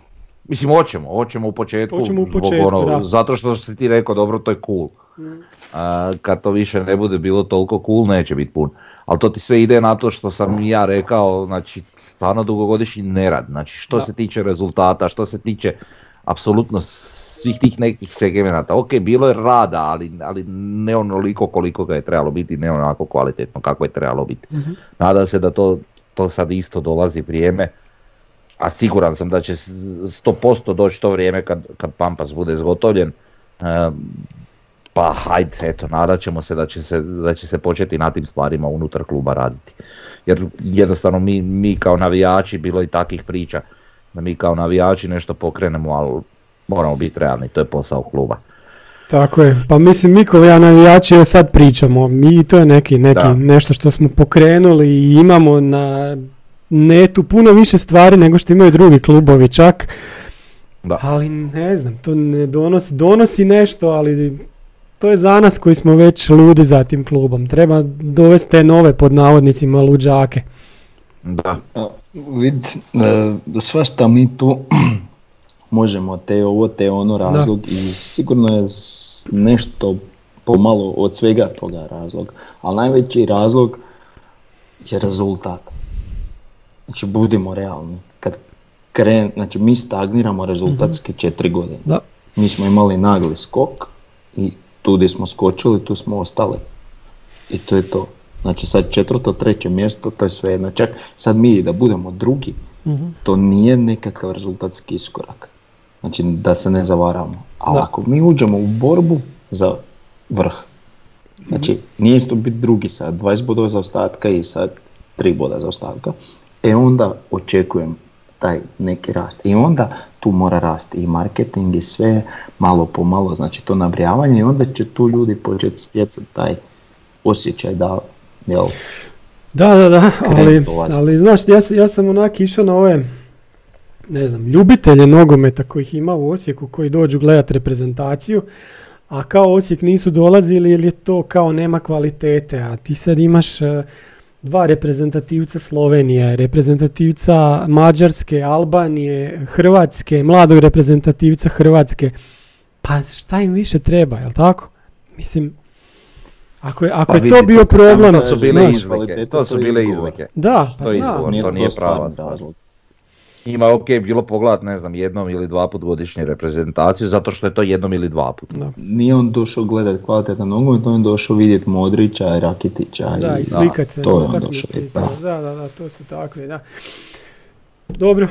Mislim, hoćemo, hoćemo u početku. Hoćemo u zbog početku, ono, da. Zato što si ti rekao, dobro, to je cool. A, kad to više ne bude bilo toliko cool, neće biti pun. Ali to ti sve ide na to što sam i ja rekao, znači, stvarno dugogodišnji nerad. Znači, što Da. se tiče rezultata, što se tiče apsolutno svih tih nekih segmenata. Ok, bilo je rada, ali, ali ne onoliko koliko ga je trebalo biti, ne onako kvalitetno kako je trebalo biti. Nadam se da to, to sad isto dolazi vrijeme. a siguran sam da će s- 100% doći to vrijeme kad, kad Pampas bude zgotovljen. E, pa hajde, eto, nadat ćemo se da će se, da će se početi na tim stvarima unutar kluba raditi. Jer jednostavno mi, mi kao navijači, bilo i takvih priča, da mi kao navijači nešto pokrenemo, ali moramo biti realni, to je posao kluba. Tako je, pa mislim mi kao ja navijači evo sad pričamo, mi to je neki, neki Da. nešto što smo pokrenuli i imamo na netu puno više stvari nego što imaju drugi klubovi čak, Da. ali ne znam, to ne donosi, donosi nešto, ali to je za nas koji smo već ludi za tim klubom, treba dovesti te nove pod navodnicima luđake. Da, A, Vid, e, svašta mi tu možemo, te ovo, te ono razlog i sigurno je nešto pomalo od svega toga razlog, ali najveći razlog je rezultat. Znači budimo realni. Kad kren, znači mi stagniramo rezultatski četiri godine. Da. Mi smo imali nagli skok i tu gdje smo skočili, tu smo ostali. I to je to. Znači sad četvrto, treće mjesto, to je svejedno. Čak sad mi da budemo drugi, Mhm. to nije nekakav rezultatski iskorak. Znači da se ne zavaramo. Ali Da. ako mi uđemo u borbu za vrh, znači nije isto biti drugi sa 20 bodova za ostatka i sa 3 boda za ostatka, e onda očekujem taj neki rast. I onda tu mora rasti i marketing i sve malo po malo, znači to nabrijavanje i onda će tu ljudi početi stjecati taj osjećaj da, jel, Da, da, da, ali, ali znaš, ja, sam- ja sam onak išao na ove, ne znam, ljubitelje nogometa kojih ima u Osijeku koji dođu gledat reprezentaciju, a kao Osijek nisu dolazili jer je to kao nema kvalitete, a ti sad imaš e, dva reprezentativca Slovenije, reprezentativca Mađarske, Albanije, Hrvatske, mladog reprezentativca Hrvatske, pa šta im više treba, jel tako? Mislim, ako je, ako Pa je to vidite, bio problem, to su bile izlike, to su bile izlike. da, pa To je znam. to nije prava stvar. razlog. Ima ok bilo pogledat, ne znam, jednom ili dva put godišnje reprezentaciju, zato što je to jednom ili dva put. Da. Nije on došao gledat kvalitetan nogomet, on je došao vidjeti Modrića i Rakitića. Da, i i slikat se to je on došao vidjeti. Da, da, da, to su takvi, da. Dobro,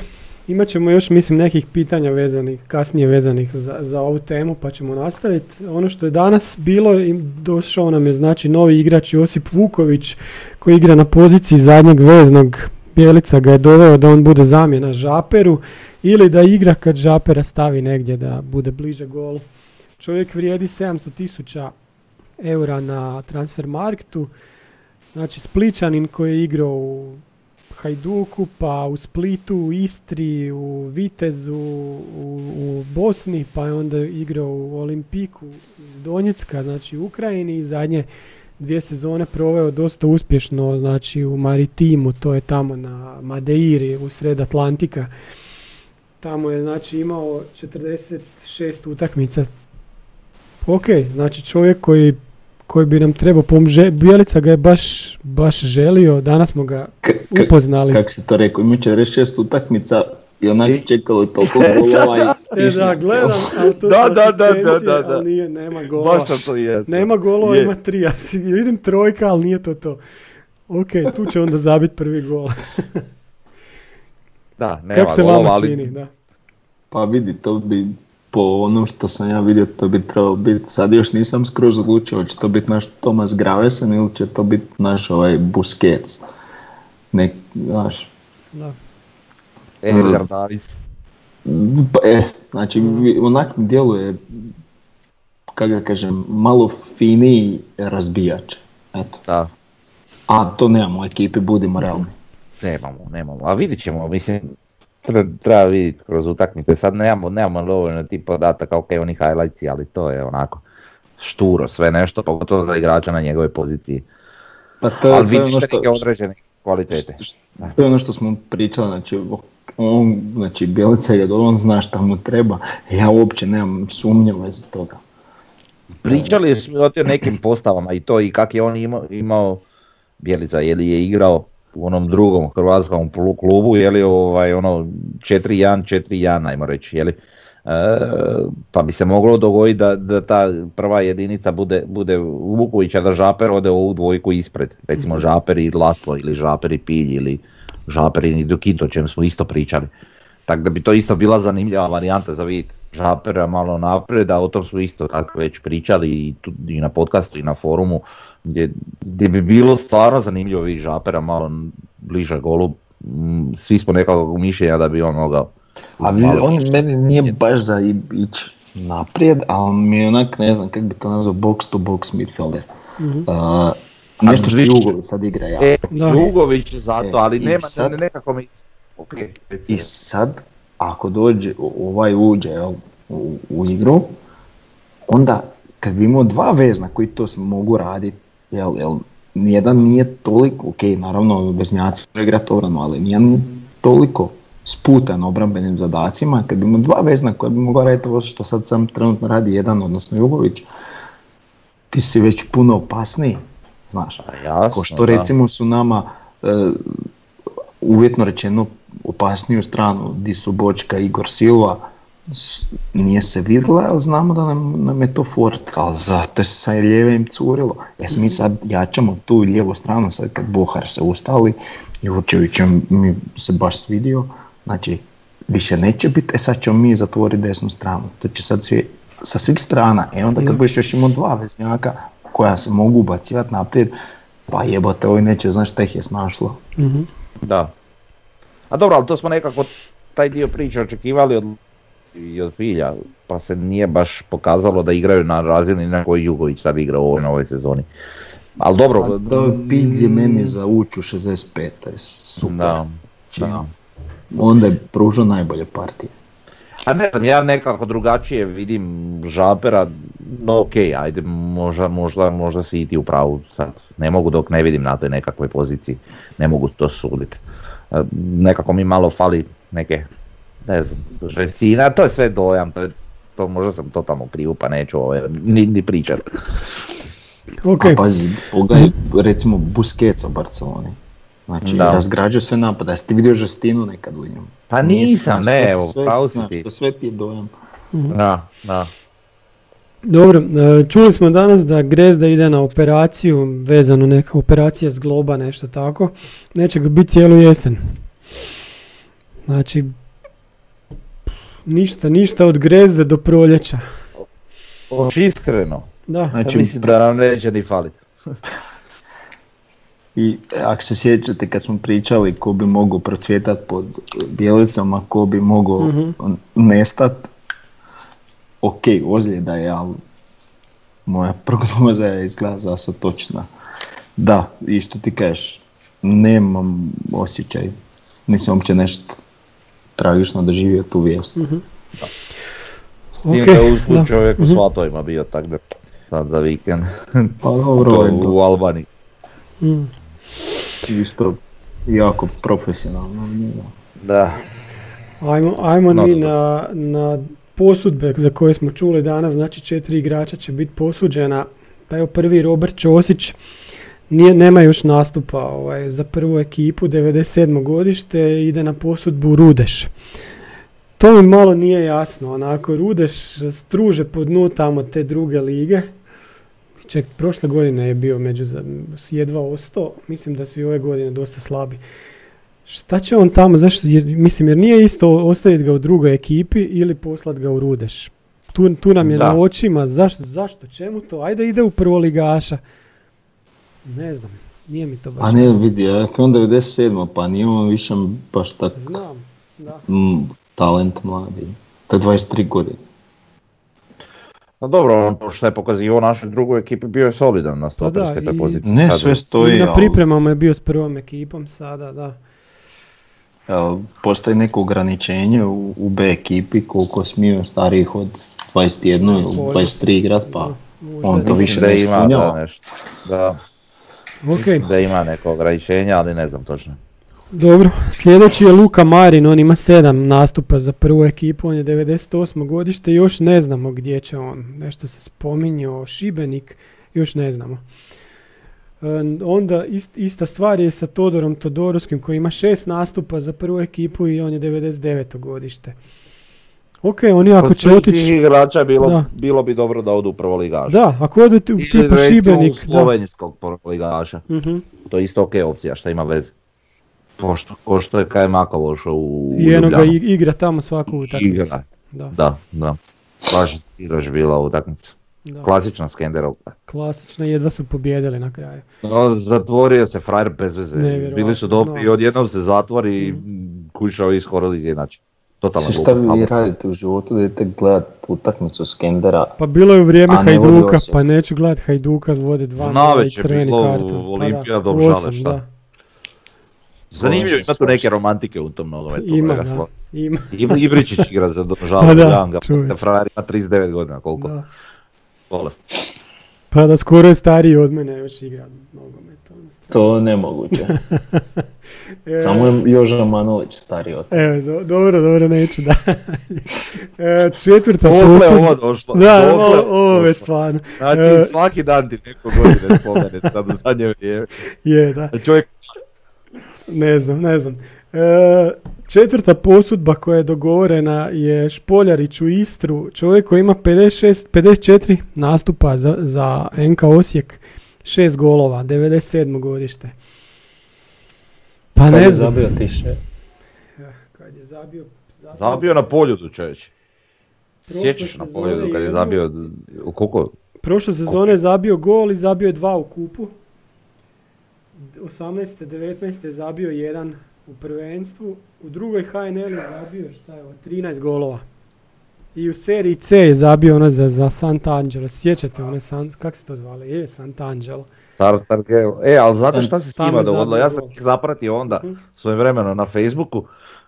imat ćemo još, mislim, nekih pitanja vezanih, kasnije vezanih za, za ovu temu, pa ćemo nastaviti. Ono što je danas bilo, i došao nam je, znači, novi igrač Josip Vuković, koji igra na poziciji zadnjeg veznog. Bjelica ga je doveo da on bude zamjena Žaperu, ili da igra kad Žapera stavi negdje da bude bliže golu. Čovjek vrijedi 700 tisuća eura na transfermarktu. Znači Spličanin koji je igrao u Hajduku, pa u Splitu, u Istri, u Vitezu, u, u Bosni, pa je onda igrao u Olimpiku iz Donjecka, znači u Ukrajini i zadnje dvije sezone proveo dosta uspješno, znači u Maritimu, to je tamo na Madeiri, u sred Atlantika. Tamo je znači imao 46 utakmica. Ok, znači čovjek koji koji bi nam trebao pomoći. Bjelica ga je baš, baš želio, danas smo ga upoznali. Kako se to rekao, ima 46 utakmica i onak se čekalo toliko golova i E da, gledam, ali to Da, su da, da, da, da, da. ali nije, nema golova. Baš to je. Nema golova, Je. ima tri. Ja si- vidim trojka, ali nije to to. Ok, tu će onda zabiti prvi gol. Da, nema Kako se golova, vama ali čini, da. Pa vidi, to bi po onom što sam ja vidio, to bi trebalo biti, sad još nisam skroz odlučio, hoće to biti naš Tomas Gravesen ili će to biti naš ovaj Busquets. Nek, znaš, da. Edgar Davis. Pa, e, znači vi- onak djeluje, kako da kažem, malo finiji razbijač. Eto. Da, A to nemamo u ekipi, budimo realni. nemamo, nemamo. A vidit ćemo, mislim, treba, treba vidjeti kroz utakmice. Sad nemamo, nemamo dovoljno tih podataka, ok, oni highlightsi, ali to je onako šturo sve nešto, pogotovo za igrača na njegove poziciji. Pa to, je- ali to je ono neke što, određene kvalitete. to je ono što smo pričali, znači on, znači Bjelica je on zna šta mu treba, ja uopće nemam sumnje u vezi toga. Pričali smo o nekim postavama i to i kak je on imao, imao Bjelica, je li je igrao u onom drugom hrvatskom klubu, je li ovaj, ono 4-1, 4-1, ajmo reći, je li? E, pa bi se moglo dogoditi da, da ta prva jedinica bude, bude Vuković, a da Žaper ode ovu dvojku ispred. Recimo Žaper i Laslo ili Žaper i Pilj ili Žaper i Dukito, o čem smo isto pričali. Tako da bi to isto bila zanimljiva varijanta za vidjeti Žapera malo naprijed, a o tom smo isto tako već pričali i, tu, i na podcastu i na forumu, gdje, gdje bi bilo stvarno zanimljivo vidjeti Žapera malo bliže golu. Mm, Svi smo nekako mišljenja da bi on mogao. A vi, malo- on meni nije baš za i- ići naprijed, ali mi je onak, ne znam kako bi to nazvao, box to box midfielder. Uh, nešto što Jugović sad igra ja. E, Da. Jugović zato, E, ali i nema sad- ne- nekako mi... Ok, reci. I sad, ako dođe, ovaj uđe jel, u, u igru, onda kad bi imao dva vezna koji to mogu raditi, jel, jel, nijedan nije toliko, ok, naravno veznjaci će igrati obranu, ali nijedan nije toliko sputan obrambenim zadacima, kad bi imao dva vezna koja bi mogla raditi ovo što sad sam trenutno radi jedan, odnosno Jugović, ti si već puno opasniji, znaš. Pa jasno, Ko što da. recimo su nama e, uvjetno rečeno opasniju stranu di su Bočka i Igor Silva nije se vidjela, ali znamo da nam, nam je to fort, ali zato se sa lijeve im curilo. E mi sad jačamo tu lijevu stranu, sad kad Bohar se ustali, Jurčević mi se baš svidio, znači više neće biti, e sad ćemo mi zatvoriti desnu stranu. To će sad svi, sa svih strana, e onda kad budeš još imao dva veznjaka koja se mogu ubacivati naprijed, pa jebote, ovi neće znaš šta ih je snašlo. Mhm. Da. A dobro, ali to smo nekako taj dio priče očekivali od i od Filja, pa se nije baš pokazalo da igraju na razini na kojoj Jugović sad igra u ovoj novoj sezoni. Ali dobro, A to je pilj je meni za ući u 65. to je super. Da, Znači, da. Onda je pružao najbolje partije. A ne znam, ja nekako drugačije vidim Žapera, no ok, ajde, možda, možda, možda si i ti u pravu sad. Ne mogu dok ne vidim na toj nekakvoj poziciji, ne mogu to suditi. E, Nekako mi malo fali neke, ne znam, žestina, to je sve dojam, to, je, to možda sam totalno krivu pa neću ovaj, ni, ni pričat. Ok, A pazi, pogledaj recimo Busquets u Barceloni. Znači, Da. razgrađuje sve napada. Jesi ti vidio žestinu nekad u njemu? Pa nisam, ne, sve- evo, pravo si ti. to sve ti je dojam. Da, da. dobro, e, čuli smo danas da Grezda ide na operaciju, vezano neka operacija zgloba, nešto tako. Neće ga biti cijelu jesen. Znači, ništa, ništa od Grezde do proljeća. Oš iskreno, Da, Znači, mislim da nam neće ni faliti. I ako se sjećate kad smo pričali ko bi mogao procvjetat pod bijelicom, a ko bi mogao Mhm. nestat, ok, ozljeda je, ali moja prognoza je izgleda za sad točna. Da, i što ti kažeš, nemam osjećaj, nisam uopće nešto tragično doživio tu vijest. tim da usput da. čovjek u Mhm. svatovima bio, tako da sad za vikend. Pa dobro, u Albaniji. Mm. Isto jako profesionalno. Da. Ajmo, ajmo No, mi na, na posudbe za koje smo čuli danas, znači četiri igrača će biti posuđena. Pa evo prvi Robert Ćosić, nije, nema još nastupa ovaj, za prvu ekipu, 97. godište, ide na posudbu Rudeš. To mi malo nije jasno, onako Rudeš struže po dnu tamo te druge lige. Ček, prošle godine je bio među jedva ostao, mislim da su i ove godine dosta slabi. Šta će on tamo, zašto, jer, mislim, jer nije isto ostaviti ga u drugoj ekipi ili poslat ga u Rudeš. Tu, tu nam je Da. na očima, zaš, zašto, čemu to? Ajde ide u prvoligaša. Ne znam, nije mi to baš A ne vidi, ja je on 97. pa nije on više baš tak Znam, da. mm, talent mladi. To je 23 godine. No dobro, on to što je pokazivao u našoj drugoj ekipi bio je solidan na Pa da, 135. i- poziciji. Ne, sve I stoji, na ali pripremama je bio s prvom ekipom sada, da. evo, postoji neko ograničenje u, u B ekipi koliko smiju starijih od 21 ili Možda. 23 igrat, pa Možda on to više. da ne ima da, ispunjava. nešto. Da, Ok, da ima neko ograničenja, ali ne znam točno. Dobro. Sljedeći je Luka Marin, on ima sedam nastupa za prvu ekipu, on je 98. godište, još ne znamo gdje će on. Nešto se spominjao, Šibenik, još ne znamo. Onda ist- ista stvar je sa Todorom Todorovskim koji ima šest nastupa za prvu ekipu i on je 99. godište. Ok, oni ako Kod će otići... igrača bilo, Da. bilo bi dobro da odu u prvoligaš. Da, ako odu ti- Ili tipa Šibenik, u da. slovenskog prvoligaša. Mhm. To je isto ok opcija, šta ima veze. Pošto, ko što je kaj Makov ušao u, I eno ga igra tamo svaku utakmicu. Igra. Da, Da, da. Baš igraš bila utakmica. da. Klasična Skenderovka. Klasično, jedva su pobijedili na kraju. No, zatvorio se frajer bez veze. Bili su dobri i odjednom se zatvori i kušao i skoro izjednači. Totalno Se šta vi radite u životu da idete gledat utakmicu Skendera? Pa bilo je u vrijeme Hajduka, pa neću gledat Hajduka, vode dva i crveni bilo karton. u Pa Olimpijadom u žale, osam, šta? da. Zanimljivo ima tu neke romantike u tom nogometu. Ima, kolega da. Ima. Ib- Ibričić igra za Pa žalog da, čovječe. pa frajer ima 39 godina, koliko? Da. Bolest. Pa da skoro je stariji od mene još igra nogomet. ono. To je nemoguće. E, Samo je Joža Manulić stariji od Evo, do- dobro, dobro, neću da. e, četvrta Dokle je ovo došlo? Da, ovo, ovo već stvarno. Znači, E, svaki dan ti neko godine spomene, sad u zadnje vrijeme. je, da. Čovjek, Ne znam, ne znam. E, četvrta posudba koja je dogovorena je Špoljarić u Istru, čovjek koji ima 56, 54 nastupa za, za NK Osijek, 6 golova, 97. godište. Pa Kad ne je znam. zabio ti šest? Kad je zabio, zabio na poljudu čovječ. Prošle Sjećaš na sezone poljudu kad je zabio, u koliko? Prošle sezone je zabio gol i zabio je dva u kupu. 18. 19. je zabio jedan u prvenstvu. U drugoj HNL je zabio šta je ovo, 13 golova. I u seriji C je zabio ono za, za Sant'Angelo. Sjećate one, San, kak se to zvali? Je, Sant'Angelo. Tartargel. E, ali znate šta se s njima dogodilo? Ja sam ih zapratio onda Mhm. svoje vremeno na Facebooku.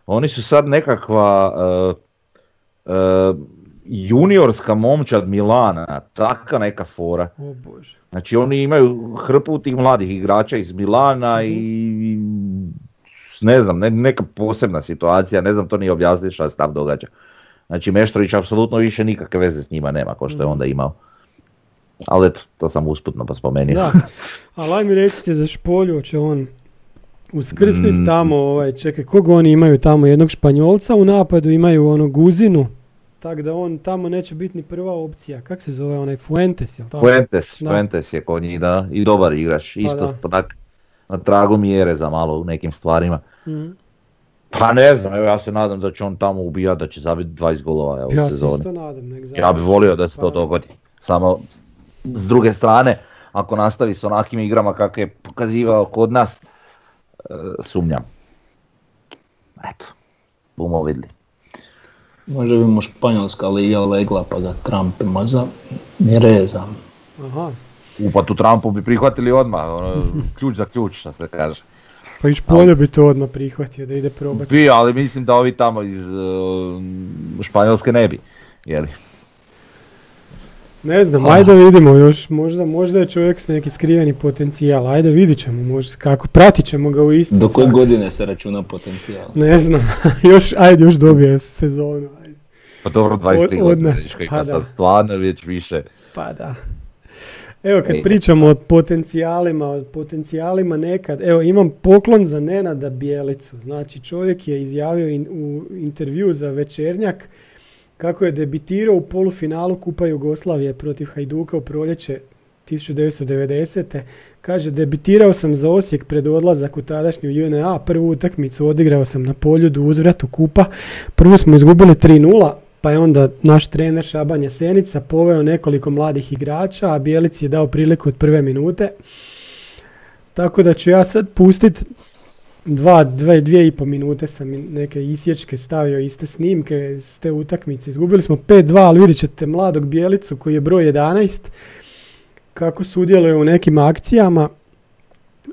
Oni su sad nekakva e, e, juniorska momčad Milana, taka neka fora. O bože. Znači oni imaju hrpu tih mladih igrača iz Milana Mhm. i ne znam, ne- neka posebna situacija, ne znam to ni objasniti šta se tam događa. Znači Meštrović apsolutno više nikakve veze s njima nema ko što je Mhm. onda imao. Ali eto, to sam usputno pa spomenuo. Da, ali aj mi recite za Špolju, će on uskrsnit Mm. tamo, ovaj, čekaj, kog oni imaju tamo, jednog Španjolca u napadu, imaju ono Guzinu, tako da on tamo neće biti ni prva opcija. Kak se zove onaj Fuentes, jel tako? Fuentes, Da. Fuentes je kod njih, da, i dobar igrač, isto da. na, tragu mjere za malo u nekim stvarima. Mhm. Pa ne znam, evo ja se nadam da će on tamo ubijati, da će zabiti 20 golova evo, Ja se sezoni. isto nadam. Nek Ja bih volio da se to Pa, dogodi. Samo s druge strane, ako nastavi s onakim igrama kakve je pokazivao kod nas, e, sumnjam. Eto, bumo vidli. Možda bi mu španjolska liga legla pa ga Trump možda ni reza. Aha, U pa tu Trumpu bi prihvatili odmah, ono, ključ za ključ, što se kaže. pa i Špolju bi to odmah prihvatio da ide probati. Bi, ali mislim da ovi tamo iz e, Španjolske ne bi. Jeli? Ne znam, ajde vidimo još, možda, možda je čovjek s neki skriveni potencijal, ajde vidit ćemo, možda kako, pratit ćemo ga u isti Do koje godine se računa potencijal? Ne znam, još, ajde još dobije sezonu, ajde. Pa dobro, 23 Od- od godine, nas, kaj pa da. sad stvarno već više. Pa da. Evo kad Ej. pričamo o potencijalima, o potencijalima nekad, evo imam poklon za Nenada Bijelicu. Znači čovjek je izjavio in- u intervju za Večernjak kako je debitirao u polufinalu Kupa Jugoslavije protiv Hajduka u proljeće 1990. Kaže, debitirao sam za Osijek pred odlazak u tadašnju JNA, prvu utakmicu odigrao sam na poljudu u uzvratu Kupa, prvu smo izgubili 3-0, pa je onda naš trener Šaban Jesenica poveo nekoliko mladih igrača, a Bijelici je dao priliku od prve minute. Tako da ću ja sad pustit dva, dve, dvije i po minute sam neke isječke stavio iste snimke s te utakmice. Izgubili smo 5-2, ali vidjet ćete mladog Bijelicu koji je broj 11, kako sudjeluje u nekim akcijama.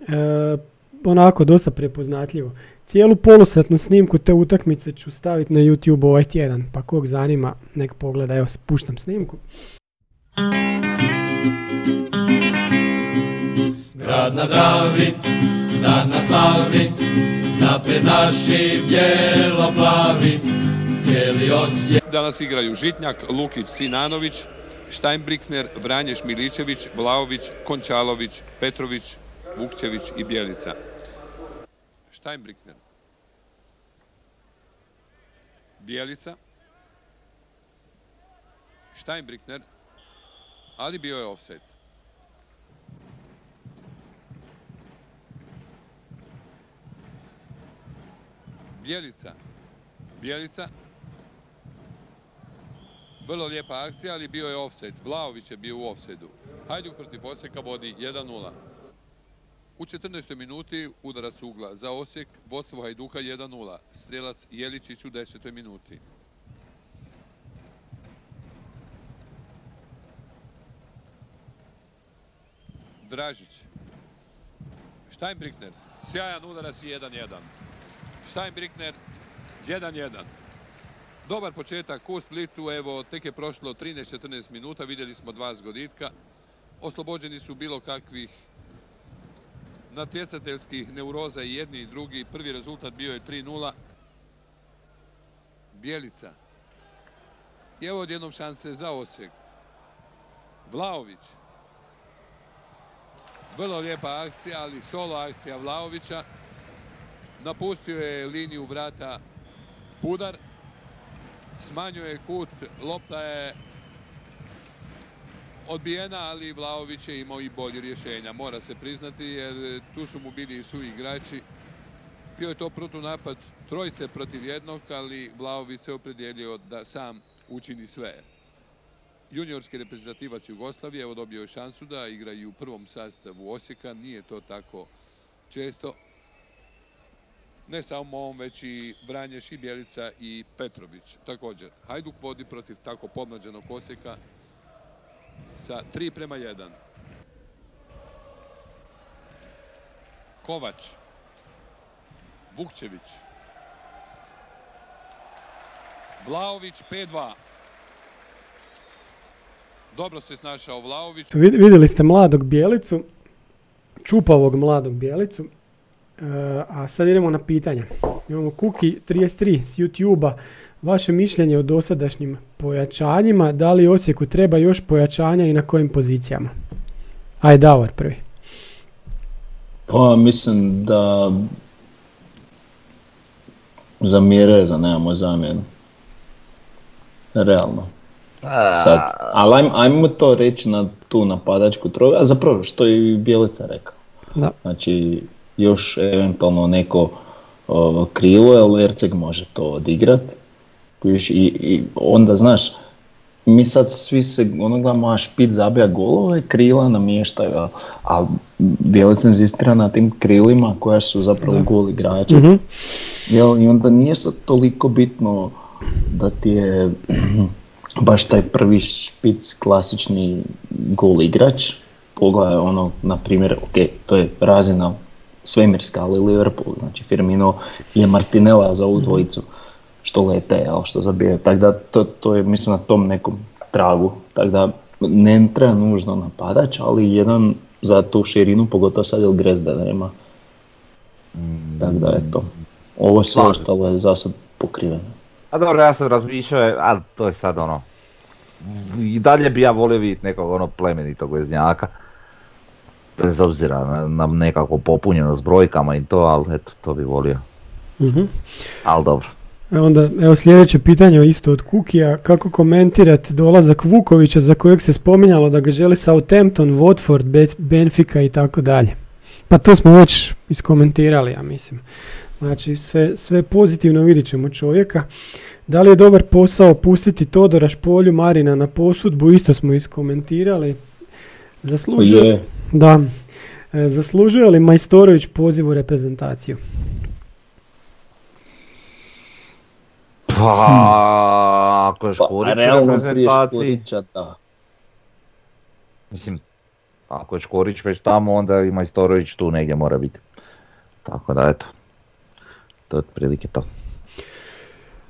E, onako dosta prepoznatljivo. Cijelu polusatnu snimku te utakmice ću staviti na YouTube ovaj tjedan, pa kog zanima nek pogleda, evo puštam snimku. Grad na Dravi, dan na slavi, napred naši bijelo-plavi, cijeli Osijek. Danas igraju Žitnjak, Lukić, Sinanović, Štajnbrikner, Vranješ, Miličević, Vlaović, Končalović, Petrović, Vukčević i Bjelica. Štajnbrikner. Bjelica. Štajnbrikner. Ali bio je offset. Bjelica. Bjelica. Vrlo lijepa akcija, ali bio je offset. Vlaović je bio u offsetu. Hajduk protiv Osijeka vodi 1-0. U 14. minuti udarac ugla za Osijek, vodstvo Hajduka 1-0. Strelac Jeličić u 10. minuti. Dražić. Steinbrickner. Sjajan udarac i 1-1. Steinbrickner 1-1. Dobar početak u Splitu, evo tek je prošlo 13-14 minuta, vidjeli smo dva zgoditka. Oslobođeni su bilo kakvih natjecateljskih neuroza i jedni i drugi. Prvi rezultat bio je 3-0. Bjelica. I evo odjednom šanse za Osijek. Vlaović. Vrlo lijepa akcija, ali solo akcija Vlaovića. Napustio je liniju vrata Pudar. Smanjuje kut, lopta je odbijena, ali Vlaović je imao i bolje rješenja. Mora se priznati jer tu su mu bili i su igrači. Bio je to protunapad trojice protiv jednog, ali Vlaović se opredijelio da sam učini sve. Juniorski reprezentativac Jugoslavije evo dobio je šansu da igra i u prvom sastavu Osijeka. Nije to tako često. Ne samo on, već i Vranješ i Bjelica i Petrović. Također, Hajduk vodi protiv tako pomlađenog Osijeka sa 3 prema 1. Kovač. Vukčević. Vlaović 5-2. Dobro se snašao Vlaović. Vid- Vidjeli ste mladog bijelicu, čupavog mladog bijelicu, E, a sad idemo na pitanja. Imamo Kuki 33 s YouTube-a. Vaše mišljenje o dosadašnjim pojačanjima, da li Osijeku treba još pojačanja i na kojim pozicijama? Ajde, Davor prvi. Pa mislim da za Mireza nemamo zamjenu. Realno. Sad, ali ajmo, ajmo to reći na tu napadačku troju, a zapravo što je i Bjelica rekao. Da. Znači, još eventualno neko o, krilo, jer Erceg može to odigrat. I, I onda, znaš, mi sad svi se ono gledamo, a špit zabija golove, krila namještaju, a, a Bjelica inzistira na tim krilima koja su zapravo gol igrači. Mhm. Jel, I onda nije sad toliko bitno da ti je baš taj prvi špic klasični gol igrač. Pogledaj ono, na primjer, ok, to je razina svemirska, ali Liverpool, znači Firmino je Martinella za ovu dvojicu što lete, jel, što zabijaju. Tako da to, to je mislim na tom nekom tragu. Tako da ne treba nužno napadač, ali jedan za tu širinu, pogotovo sad jer Grezda nema. Tako da eto, ovo sve Slažem. ostalo je za sad pokriveno. A dobro, ja sam razmišljao, ali to je sad ono... I dalje bi ja volio vidjeti nekog ono plemenitog veznjaka. Bez obzira na, na nekako popunjenost brojkama i to, ali eto, to bi volio. Mhm. Ali dobro. E onda, evo sljedeće pitanje isto od Kukija. Kako komentirate dolazak Vukovića za kojeg se spominjalo da ga želi Southampton, Watford, Be- Benfica i tako dalje? Pa to smo već iskomentirali, ja mislim. Znači, sve, sve pozitivno vidit ćemo čovjeka. Da li je dobar posao pustiti Todora Špolju Marina na posudbu? Isto smo iskomentirali. Zaslužuje, Je, da. E, zaslužuje li Majstorović poziv u reprezentaciju? Pa, ako je pa, Škorić u realno prije reprezentaciji, Škorića, da. mislim, ako je Škorić već tamo, onda i Majstorović tu negdje mora biti. Tako da, eto, to je otprilike to.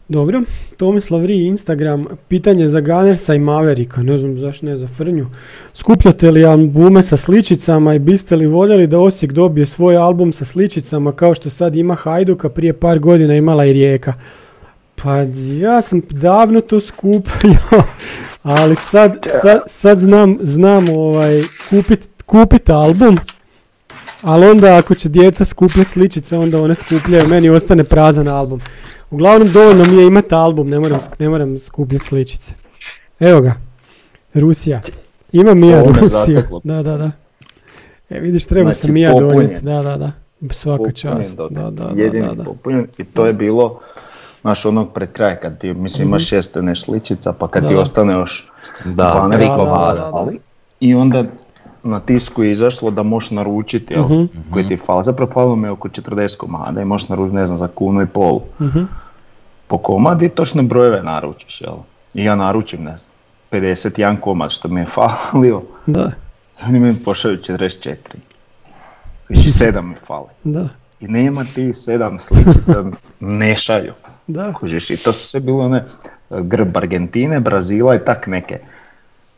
Dobro, Tomislav Ri, Instagram, pitanje za Gunnersa i Maverika, ne znam zašto ne za Frnju. Skupljate li albume sa sličicama i biste li voljeli da Osijek dobije svoj album sa sličicama kao što sad ima Hajduka, prije par godina imala i Rijeka? Pa ja sam davno to skupio, ali sad, sad, sad znam, znam ovaj, kupit, kupit album, ali onda ako će djeca skupljati sličice, onda one skupljaju, meni ostane prazan album. Uglavnom dovoljno mi je imati album, ne moram, ne moram skupljati sličice. Evo ga, Rusija. Imam i ja zateklo. Da, da, da. E vidiš, treba Znači, sam i ja donijeti, da, da, da. Svaka čast, da, da, da, jedini da, da. popunjen i to je bilo naš onog pred kraj kad ti mislim imaš šest ne sličica pa kad ti Mhm. Da. ostane još Da, 12 tri Da, da, komada. da, da. fali i onda na tisku je izašlo da možeš naručiti jel, Mhm. koji ti fali. Zapravo falilo mi je oko 40 komada i možeš naručiti ne znam za kunu i pol Mhm. po komad i točne brojeve naručiš. Jel. I ja naručim ne znam 51 komad što mi je falio. Da, Oni meni pošalju 44. Više sedam mi fali. da, I nema ti sedam sličica, ne šalju. da. Kužiš, i to su sve bilo one grb Argentine, Brazila i tak neke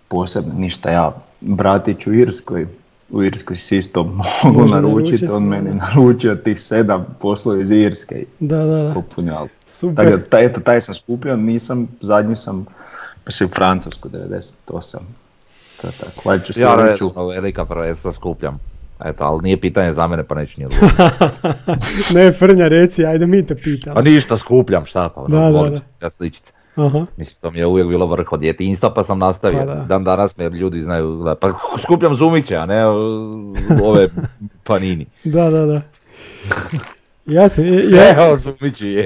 posebne, ništa ja, bratić u Irskoj, u Irskoj si isto mogu naručiti, naručit, on meni naručio tih sedam poslova iz Irske i Da, da, da. popunjal. Super. Tako da, taj, eto, taj sam skupio, nisam, zadnji sam, mislim, Francusku 98. To je tako, ću Ja velika prvenstva skupljam. Eto, ali nije pitanje za mene pa neću ni odgovoriti. ne, Frnja, reci, ajde mi te pitamo. Pa ništa skupljam, šta pa, Da, da. ja sličice. Aha, Mislim, to mi je uvijek bilo vrh od djetinjstva pa sam nastavio. Pa da. Dan danas me ljudi znaju, gledat. pa skupljam zumiće, a ne uh, ove panini. da, da, da. Ja se, ja, ja, Evo zumići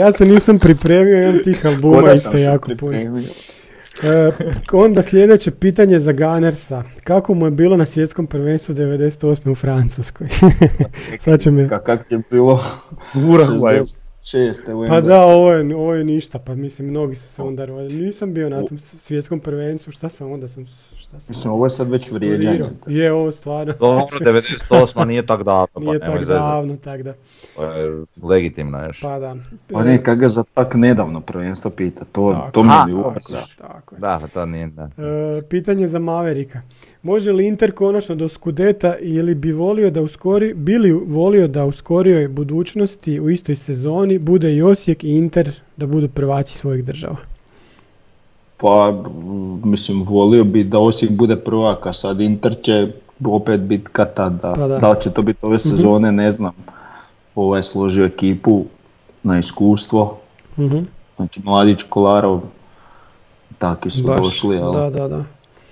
ja se nisam pripremio, imam tih albuma isto jako puno. E, onda sljedeće pitanje za Ganersa. Kako mu je bilo na svjetskom prvenstvu 98. u Francuskoj? Sad će me... Ka- Kak je bilo Urugvaju. 66. u Pa da, ovo je, ovo je ništa, pa mislim, mnogi su se onda rodili. Nisam bio na tom svjetskom prvenstvu, šta sam onda sam, šta sam... Mislim, ovo je sad već vrijeđanje. Je, ovo stvarno. Dobro, 98. nije tak davno, pa Nije tak davno, tak da. To je legitimno još. Pa da. Pa ne, kak ga za tak nedavno prvenstvo pita, to, Tako. to mi je uopće. da. Tako je. Da, pa to nije, da. E, pitanje za Maverika. Može li Inter konačno do Skudeta ili bi volio da uskori, bili volio da u skorijoj budućnosti u istoj sezoni bude i Osijek i Inter da budu prvaci svojih država? Pa, mislim, volio bi da Osijek bude prvak, a sad Inter će opet biti kad tad. Da, Pa da. da li će to biti ove sezone, ne znam. Ovaj je složio ekipu na iskustvo, Mhm. znači Mladić, Kolarov, taki su Baš, došli, jel? Da, da, da.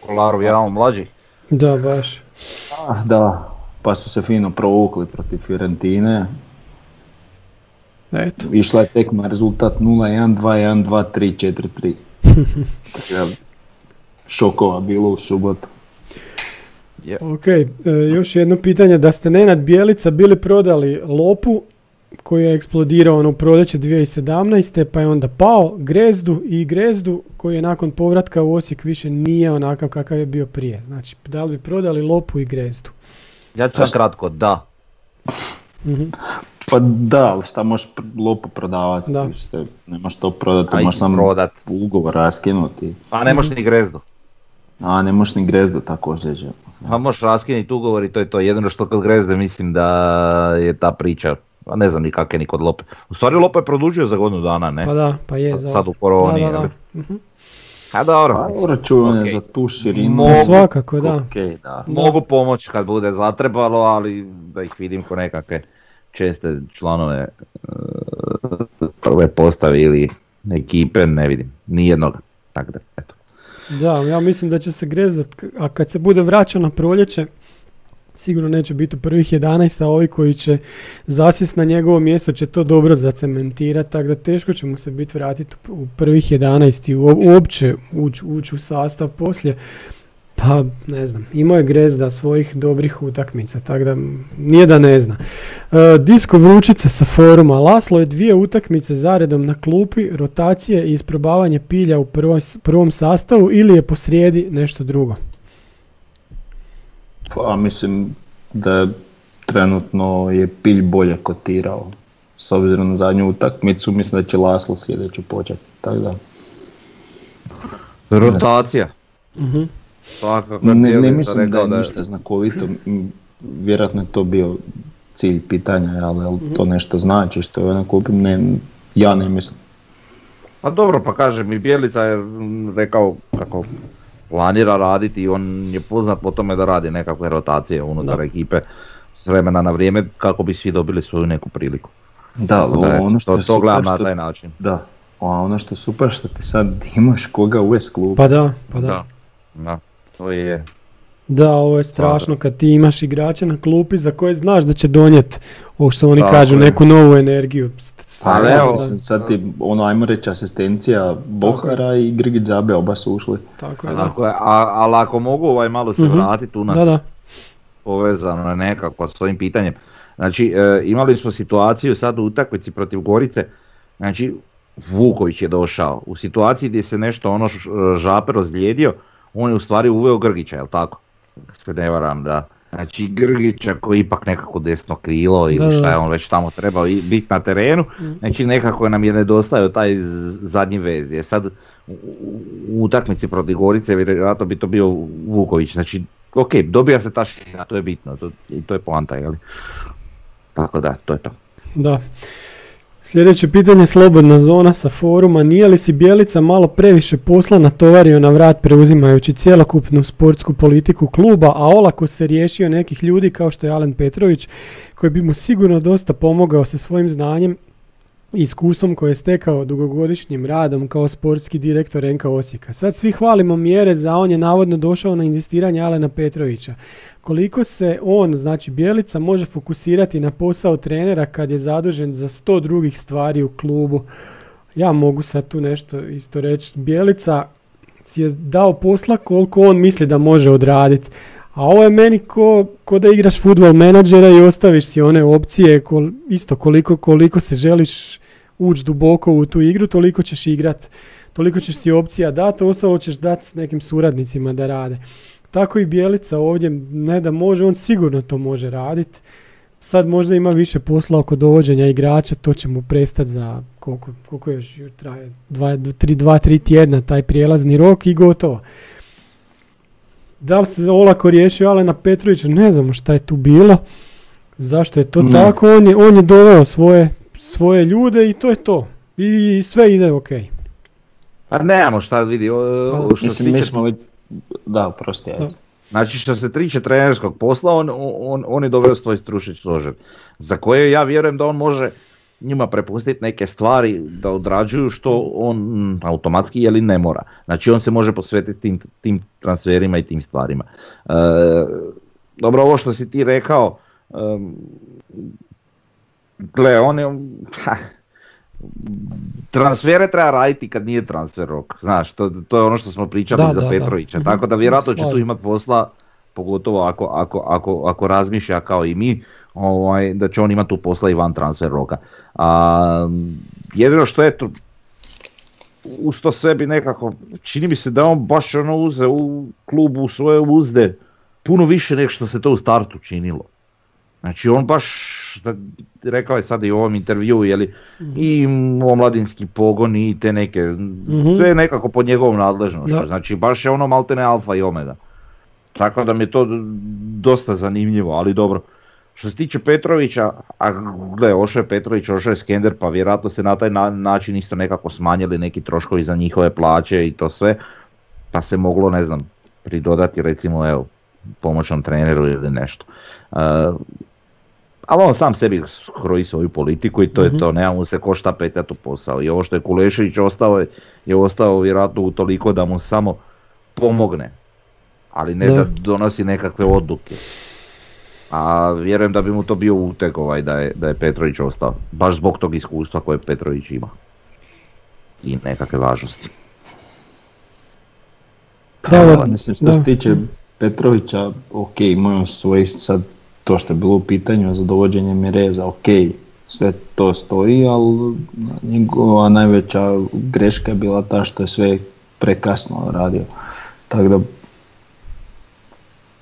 Kolarov je jedan mlađi. Da, baš. Ah, da, pa su se fino provukli protiv Fiorentine. Eto. Išla je tekma rezultat 0-1, 2-1, 2-3, 4-3. Tako da, Šokova bilo u subotu. Ok, e, još jedno pitanje. Da ste Nenad Bijelica bili prodali Lopu koji je eksplodirao ono u proljeće 2017. pa je onda pao Grezdu i Grezdu koji je nakon povratka u Osijek više nije onakav kakav je bio prije. Znači, da li bi prodali Lopu i Grezdu? Ja ću sam kratko, da. Mhm. Pa da, ali šta možeš lopu prodavati? Da. Ste, nemaš to prodati, A možeš samo prodat. ugovor raskinuti. A ne možeš ni grezdu. A ne možeš ni grezdu također. že. Pa možeš raskinuti ugovor i to je to. Jedino što kod grezde mislim da je ta priča, a ne znam ni kak je ni kod Lope. U stvari Lope je produžio za godinu dana, ne? Pa da, pa je za... Sad u koroni, Da, da, da. Mhm. A dobro, Pa dobro čuvanje ok. za tu širinu. Mogu. Svakako, da. Ok, da. Mogu pomoći kad bude zatrebalo, ali da ih vidim ko nekakve česte članove e, prve postave ili ekipe, ne vidim. Nijednog. Tako da, eto. Da, ja mislim da će se Grezda, a kad se bude vraćao na proljeće, sigurno neće biti u prvih 11, a ovi koji će zasjest na njegovo mjesto će to dobro zacementirati, tako da teško će mu se biti vratiti u- prvih 11 i uopće ući uć u sastav poslije. Pa, ne znam, imao je Grezda svojih dobrih utakmica, tako da nije da ne zna. E, disko vrućice sa foruma. Laslo je dvije utakmice zaredom na klupi, rotacije i isprobavanje pilja u prvoj, prvom sastavu ili je posrijedi nešto drugo. Pa mislim da trenutno je Pilj bolje kotirao. S obzirom na zadnju utakmicu, mislim da će Laslo sljedeću početi. Tako da, Rotacija. Mhm. Svakako ne, ne mislim da je ništa znakovito. Vjerojatno je to bio cilj pitanja, ali jel to nešto znači što je ona kupi, ne, ja ne mislim. Pa dobro, pa kažem, i Bjelica je rekao kako planira raditi i on je poznat po tome da radi nekakve rotacije unutar Da. ekipe s vremena na vrijeme kako bi svi dobili svoju neku priliku. Da, ali Da, je, ono što to, je to gledam super na što, taj način. da, a ono što je super što ti sad imaš koga uvest klub. Pa da, pa da. Da, da, to je. Da, ovo je strašno kad ti imaš igrače na klupi za koje znaš da će donijeti ovo što oni Tako kažu, je. neku novu energiju. Ali Ali evo- mislim, sad ti, ono, ajmo reći, asistencija Bohara i Grgić Zabe, oba su ušli. Tako je, da. Tako je, a, ali ako mogu ovaj malo se Mhm. vratiti u nas Da, da. povezano je nekako s ovim pitanjem. Znači, e, imali smo situaciju sad u utakmici protiv Gorice, znači Vuković je došao u situaciji gdje se nešto ono š- žaper ozlijedio, on je u stvari uveo Grgića, jel tako? Ako Se ne varam, da. Znači Grgića koji je ipak nekako desno krilo ili šta je on već tamo trebao biti na terenu, znači nekako nam je nedostajao taj zadnji vez. Je sad u, utakmici protiv Gorice vjerojatno bi to bio Vuković, znači ok, dobija se ta širina, to je bitno, to, to je poanta, jel? Tako da, to je to. Da. Sljedeće pitanje, slobodna zona sa foruma. Nije li si Bjelica malo previše posla natovario na vrat preuzimajući cjelokupnu sportsku politiku kluba, a olako se riješio nekih ljudi kao što je Alen Petrović, koji bi mu sigurno dosta pomogao sa svojim znanjem iskustvom koje je stekao dugogodišnjim radom kao sportski direktor NK Osijeka. Sad svi hvalimo mjere za on je navodno došao na inzistiranje Alena Petrovića. Koliko se on, znači Bjelica, može fokusirati na posao trenera kad je zadužen za sto drugih stvari u klubu? Ja mogu sad tu nešto isto reći. Bjelica je dao posla koliko on misli da može odraditi. A ovo je meni ko, ko da igraš futbol menadžera i ostaviš si one opcije, kol, isto koliko, koliko se želiš ući duboko u tu igru, toliko ćeš igrat. Toliko ćeš si opcija dati, ostalo ćeš dati s nekim suradnicima da rade. Tako i Bjelica ovdje, ne da može, on sigurno to može raditi. Sad možda ima više posla oko dovođenja igrača, to će mu prestati za koliko, koliko još traje, dva, tri, dva, tri tjedna taj prijelazni rok i gotovo. Da li se olako riješio Alena Petrovića, ne znamo šta je tu bilo, zašto je to Ne. tako, on je, on je doveo svoje, svoje ljude i to je to. I sve ide ok. Pa nemamo šta vidi, o- o, što Mislim, tiče smo već, da, prosti, ajde. Da. Znači što se tiče trenerskog posla, on, on, on je doveo svoj stručni stožer, za koje ja vjerujem da on može njima prepustiti neke stvari da odrađuju što on mm, automatski jeli ne mora. Znači on se može posvetiti tim, tim transferima i tim stvarima. E, dobro, ovo što si ti rekao, em, gle, on je, ha, transfere treba raditi kad nije transfer rok, znaš, to, to je ono što smo pričali Da, za da, da. Petrovića, Mhm. tako da vjerojatno će tu imati posla, pogotovo ako, ako, ako, ako razmišlja kao i mi, ovaj, da će on imati tu posla i van transfer roka. A, jedino što je to, uz to sve bi nekako, čini mi se da on baš ono uze u klubu svoje uzde puno više nego što se to u startu činilo. Znači on baš, da- rekao je sad i u ovom intervjuu, jeli, i omladinski pogon i te neke, sve je nekako pod njegovom nadležnošću, Da. znači baš je ono maltene alfa i omega. Tako da mi je to dosta zanimljivo, ali dobro. Što se tiče Petrovića, a gle, ošao je Petrović, ošao je Skender, pa vjerojatno se na taj na- način isto nekako smanjili neki troškovi za njihove plaće i to sve, pa se moglo, ne znam, pridodati recimo, evo, pomoćnom treneru ili nešto. E, ali on sam sebi kroji svoju politiku i to je to, nema mu se ko šta petljati u posao. I ovo što je Kulešević ostao je, je ostao vjerojatno u toliko da mu samo pomogne, ali ne Da. da, donosi nekakve odluke. A vjerujem da bi mu to bio uteg ovaj da je, da je Petrović ostao, baš zbog tog iskustva koje Petrović ima. I nekakve važnosti. Da, da, mislim, što se tiče Petrovića, ok, imamo svoj sad to što je bilo u pitanju za dovođenje Mireza, ok, sve to stoji, ali njegova najveća greška je bila ta što je sve prekasno radio. Tako da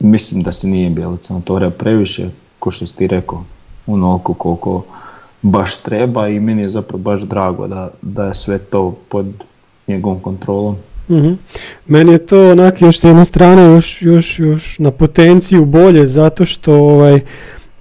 mislim da se nije Bjelica natovarao previše, ko što ti rekao, onoliko koliko baš treba i meni je zapravo baš drago da, da je sve to pod njegovom kontrolom. Mhm. Meni je to onak još s jedne strane još, još, još na potenciju bolje zato što ovaj,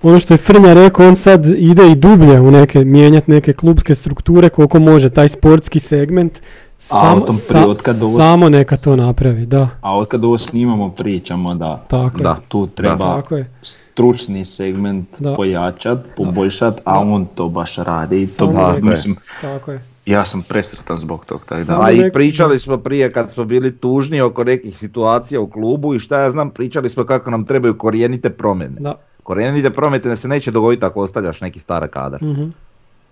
ono što je Frnja rekao, on sad ide i dublje u neke, mijenjati neke klubske strukture koliko može, taj sportski segment. Samo, sa- prije, otkad ovo- samo neka to napravi, da, A od kad ovo snimamo pričamo da tako. Da. tu treba Tako je. stručni segment Da. pojačat, poboljšat, a on to baš radi to Samo bi- neka- mislim, Tako je. ja sam presretan zbog tog. Tako da, A i pričali smo prije kad smo bili tužni oko nekih situacija u klubu i šta ja znam, pričali smo kako nam trebaju korijenite promjene. Da. Korijenite promjene se neće dogoditi ako ostavljaš neki stara kadar. Mhm.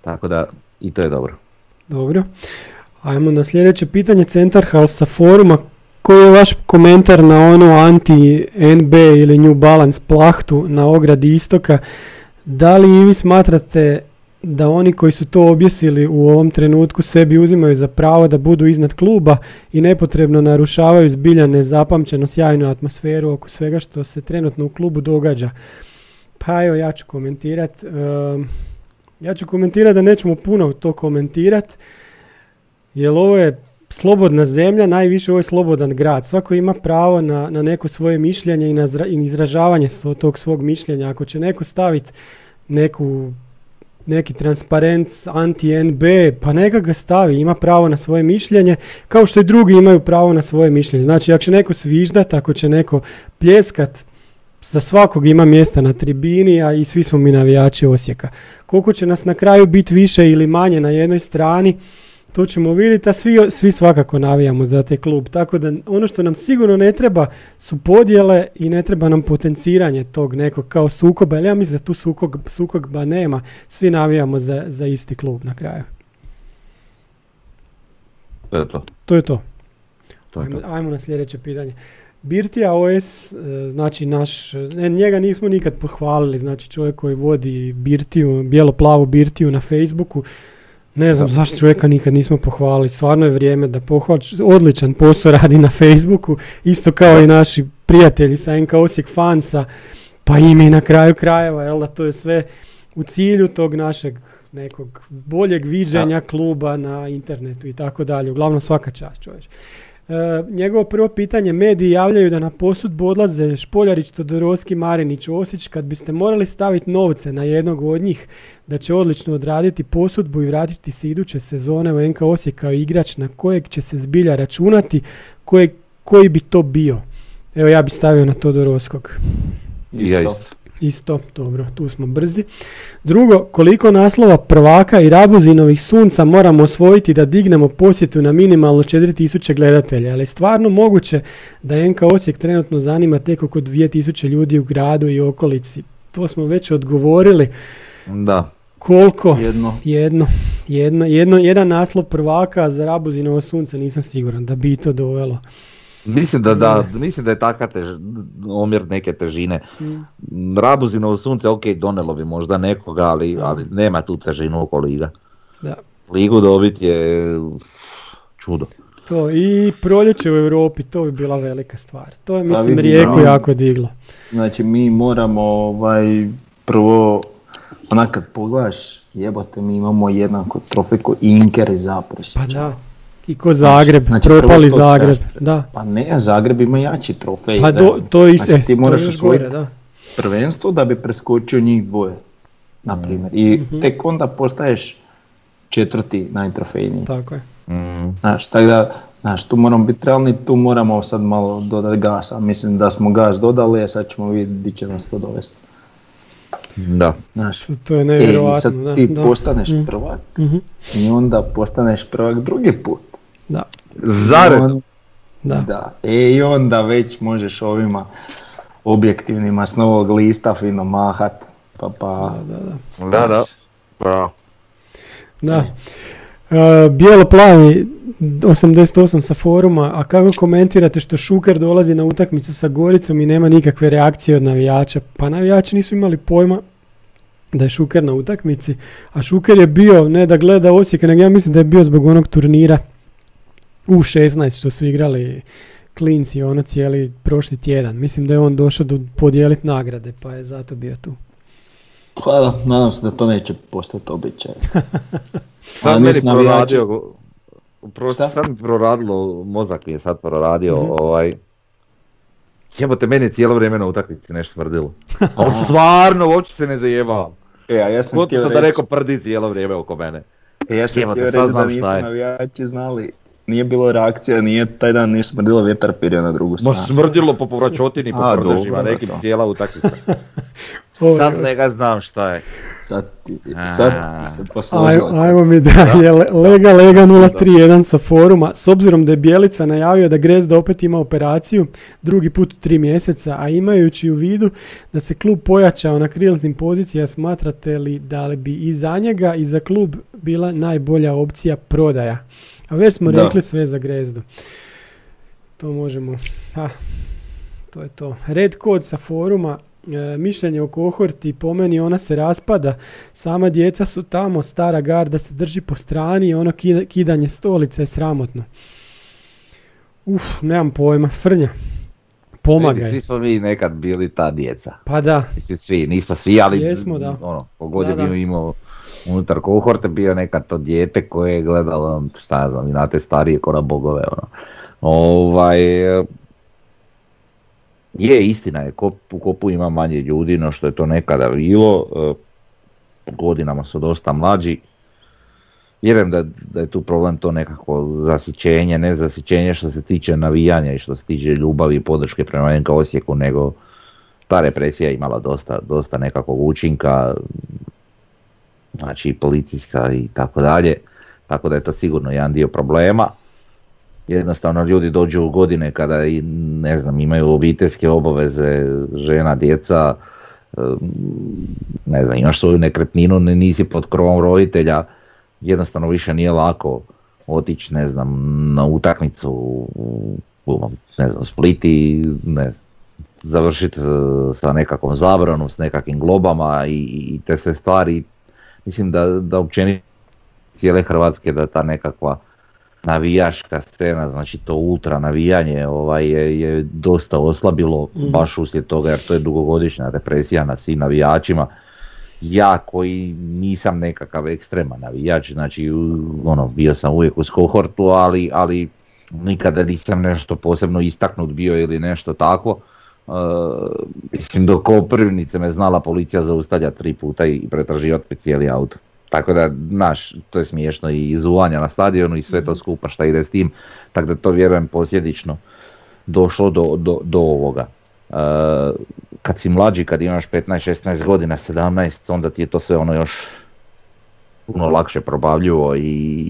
Tako da i to je dobro. Dobro. Ajmo na sljedeće pitanje. Centar sa foruma. Koji je vaš komentar na onu anti-NB ili New Balance plahtu na ogradi istoka? Da li i vi smatrate da oni koji su to objesili u ovom trenutku sebi uzimaju za pravo da budu iznad kluba i nepotrebno narušavaju zbilja nezapamćeno sjajnu atmosferu oko svega što se trenutno u klubu događa? Pa evo ja ću komentirat. ehm, ja ću komentirati da nećemo puno to komentirat, jer ovo je slobodna zemlja, najviše ovo je slobodan grad. Svako ima pravo na, na neko svoje mišljenje i na zra- i izražavanje svo- tog svog mišljenja. Ako će neko staviti neku neki transparent anti-NB, pa neka ga stavi, ima pravo na svoje mišljenje, kao što i drugi imaju pravo na svoje mišljenje. Znači, ako će neko sviždat, ako će neko pljeskat, za svakog ima mjesta na tribini, a i svi smo mi navijači Osijeka. Koliko će nas na kraju biti više ili manje na jednoj strani, to ćemo vidjeti, a svi, svi svakako navijamo za taj klub. Tako da ono što nam sigurno ne treba su podjele i ne treba nam potenciranje tog nekog kao sukoba, jer ja mislim da tu sukob, sukoba nema. Svi navijamo za, za isti klub na kraju. To je to. To je to. to, je Ajmo, to. ajmo na sljedeće pitanje. Birtija OS, e, znači naš, ne, njega nismo nikad pohvalili, znači čovjek koji vodi Birtiju, bijelo-plavu Birtiju na Facebooku, ne znam zašto čovjeka nikad nismo pohvalili, stvarno je vrijeme da pohvali, odličan posao radi na Facebooku, isto kao i naši prijatelji sa NK Osijek fansa, pa i mi na kraju krajeva, jel da to je sve u cilju tog našeg nekog boljeg viđenja kluba na internetu i tako dalje. Uglavnom svaka čast čovječ. E, njegovo prvo pitanje, mediji javljaju da na posudbu odlaze Špoljarić, Todorovski, Marinić, Osić, kad biste morali staviti novce na jednog od njih, da će odlično odraditi posudbu i vratiti se iduće sezone u NK Osijek kao igrač na kojeg će se zbilja računati, kojeg, koji bi to bio? Evo ja bi stavio na Todorovskog. Isto. Isto, dobro, tu smo brzi. Drugo, koliko naslova prvaka i Rabuzinovih sunca moramo osvojiti da dignemo posjetu na minimalno 4000 gledatelja? Ali stvarno moguće da NK Osijek trenutno zanima tek oko 2000 ljudi u gradu i okolici? To smo već odgovorili. Da. Koliko? Jedno. Jedno, jedno, jedno, jedan naslov prvaka za Rabuzinovo sunce nisam siguran da bi to dovelo. Mislim da, da, mislim da je takav tež, omjer neke težine. Rabuzinovo sunce, ok, donelo bi možda nekoga, ali, ali nema tu težinu oko liga. Da. Ligu dobiti je čudo. To i proljeće u Europi, to bi bila velika stvar. To je, mislim, rijeku jako diglo. Znači mi moramo ovaj, prvo, onak kad pogledaš, jebote mi imamo jednako trofej ko Inker i Zapršić. Pa da. I ko Zagreb, znači, propali prvo to Zagreb. Da. Pa ne, Zagreb ima jači trofej. Pa da. do, to i Znači, ti moraš to je još osvojiti gore, da. prvenstvo da bi preskočio njih dvoje, na primjer. I Mhm. tek onda postaješ četvrti najtrofejniji. Tako je. Mm, Znaš, tako da, znaš, tu moramo biti realni, tu moramo sad malo dodati gasa. Mislim da smo gas dodali, a sad ćemo vidjeti di će nas to dovesti. da. Znaš, To, to je e, i nevjerojatno. sad da, ti da. postaneš Mm. prvak Mhm. i onda postaneš prvak drugi put. Da, Zaredom. da. Da. E, i onda već možeš ovima objektivnima s novog lista fino mahat. Pa pa, Da, da. Pa, Da. E, Bijelo-plavi 88 sa foruma, a kako komentirate što Šuker dolazi na utakmicu sa Goricom i nema nikakve reakcije od navijača? Pa navijači nisu imali pojma da je Šuker na utakmici, a Šuker je bio, ne da gleda Osijek, nego ja mislim da je bio zbog onog turnira u 16 što su igrali klinci ono cijeli prošli tjedan. Mislim da je on došao do podijeliti nagrade, pa je zato bio tu. da, nadam se da to neće postati običaj. sad meni proradio, pro, Šta? sad mi proradilo, mozak mi je sad proradio, Mhm. ovaj, jebote, meni je cijelo vrijeme na utakmici nešto smrdilo. Ali stvarno, uopće se ne zajebavam. E, a ja sam sam reći, da neko prdi cijelo vrijeme oko mene. e, ja sam Jebote, htio reći da znam nisu navijači znali nije bilo reakcija, nije taj dan nije smrdilo vjetar pirio na drugu Ma stranu. smrdilo po povračotini, po prdežima, nekim to. cijela utakmica. Sad ne ga znam šta je. Sad, ti- sad se Ajmo, posložilo. ajmo mi dalje, Le- Lega Lega 031 sa foruma. S obzirom da je Bjelica najavio da Grezda opet ima operaciju, drugi put u tri mjeseca, a imajući u vidu da se klub pojačao na krilnim pozicija, smatrate li da li bi i za njega i za klub bila najbolja opcija prodaja? A već smo Da. rekli sve za Grezdu. To možemo, ha, to je to. Red kod sa foruma, e, mišljenje o kohorti, po meni ona se raspada, sama djeca su tamo, stara garda se drži po strani i ono ki- kidanje stolice je sramotno. Uf, nemam pojma, frnja. Pomagaj. Svi smo mi nekad bili ta djeca. Pa da, Mislim svi, nismo svi, ali Jesmo, da. ono, kogod je Da, bio imao unutar kohorte bio nekad to dijete koje je gledalo, šta ja znam, na te starije ko na bogove, ono. Ovaj, je, istina je, kop, u kopu ima manje ljudi no što je to nekada bilo, e, godinama su dosta mlađi. Vjerujem da, da je tu problem to nekako zasićenje, ne zasićenje što se tiče navijanja i što se tiče ljubavi i podrške prema NK Osijeku, nego ta represija imala dosta, dosta nekakvog učinka, znači policijska i tako dalje, tako da je to sigurno jedan dio problema. Jednostavno ljudi dođu u godine kada i ne znam, imaju obiteljske obaveze, žena, djeca, ne znam, imaš svoju nekretninu, ne- nisi pod krovom roditelja, jednostavno više nije lako otići, ne znam, na utakmicu u, ne znam, Spliti, ne znam, završiti sa nekakvom zabranom, s nekakvim globama i, i te sve stvari. Mislim da, da općenito cijele Hrvatske da ta nekakva navijaška scena, znači to ultra navijanje ovaj, je, je dosta oslabilo Mhm. baš uslijed toga jer to je dugogodišnja represija na svim navijačima. Ja koji nisam nekakav ekstreman navijač, znači ono, bio sam uvijek uz kohortu, ali, ali nikada nisam nešto posebno istaknut bio ili nešto tako. E, mislim do Koprivnice me znala policija zaustavljati tri puta i pretraživati cijeli auto. Tako da, znaš, to je smiješno i izuvanja na stadionu i sve to skupa šta ide s tim, tako da to vjerujem posljedično došlo do, do, do ovoga. E, kad si mlađi, kad imaš 15-16 godina, 17, onda ti je to sve ono još puno lakše probavljivo i,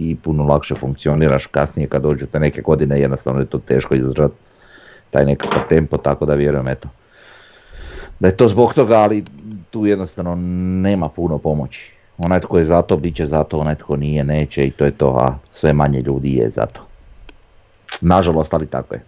i puno lakše funkcioniraš kasnije kad dođu te neke godine, jednostavno je to teško izdržati taj nekakav tempo, tako da vjerujem eto. Da je to zbog toga, ali tu jednostavno nema puno pomoći. Onaj tko je za to, bit će za to, onaj tko nije, neće i to je to, a sve manje ljudi je za to. Nažalost, ali tako je.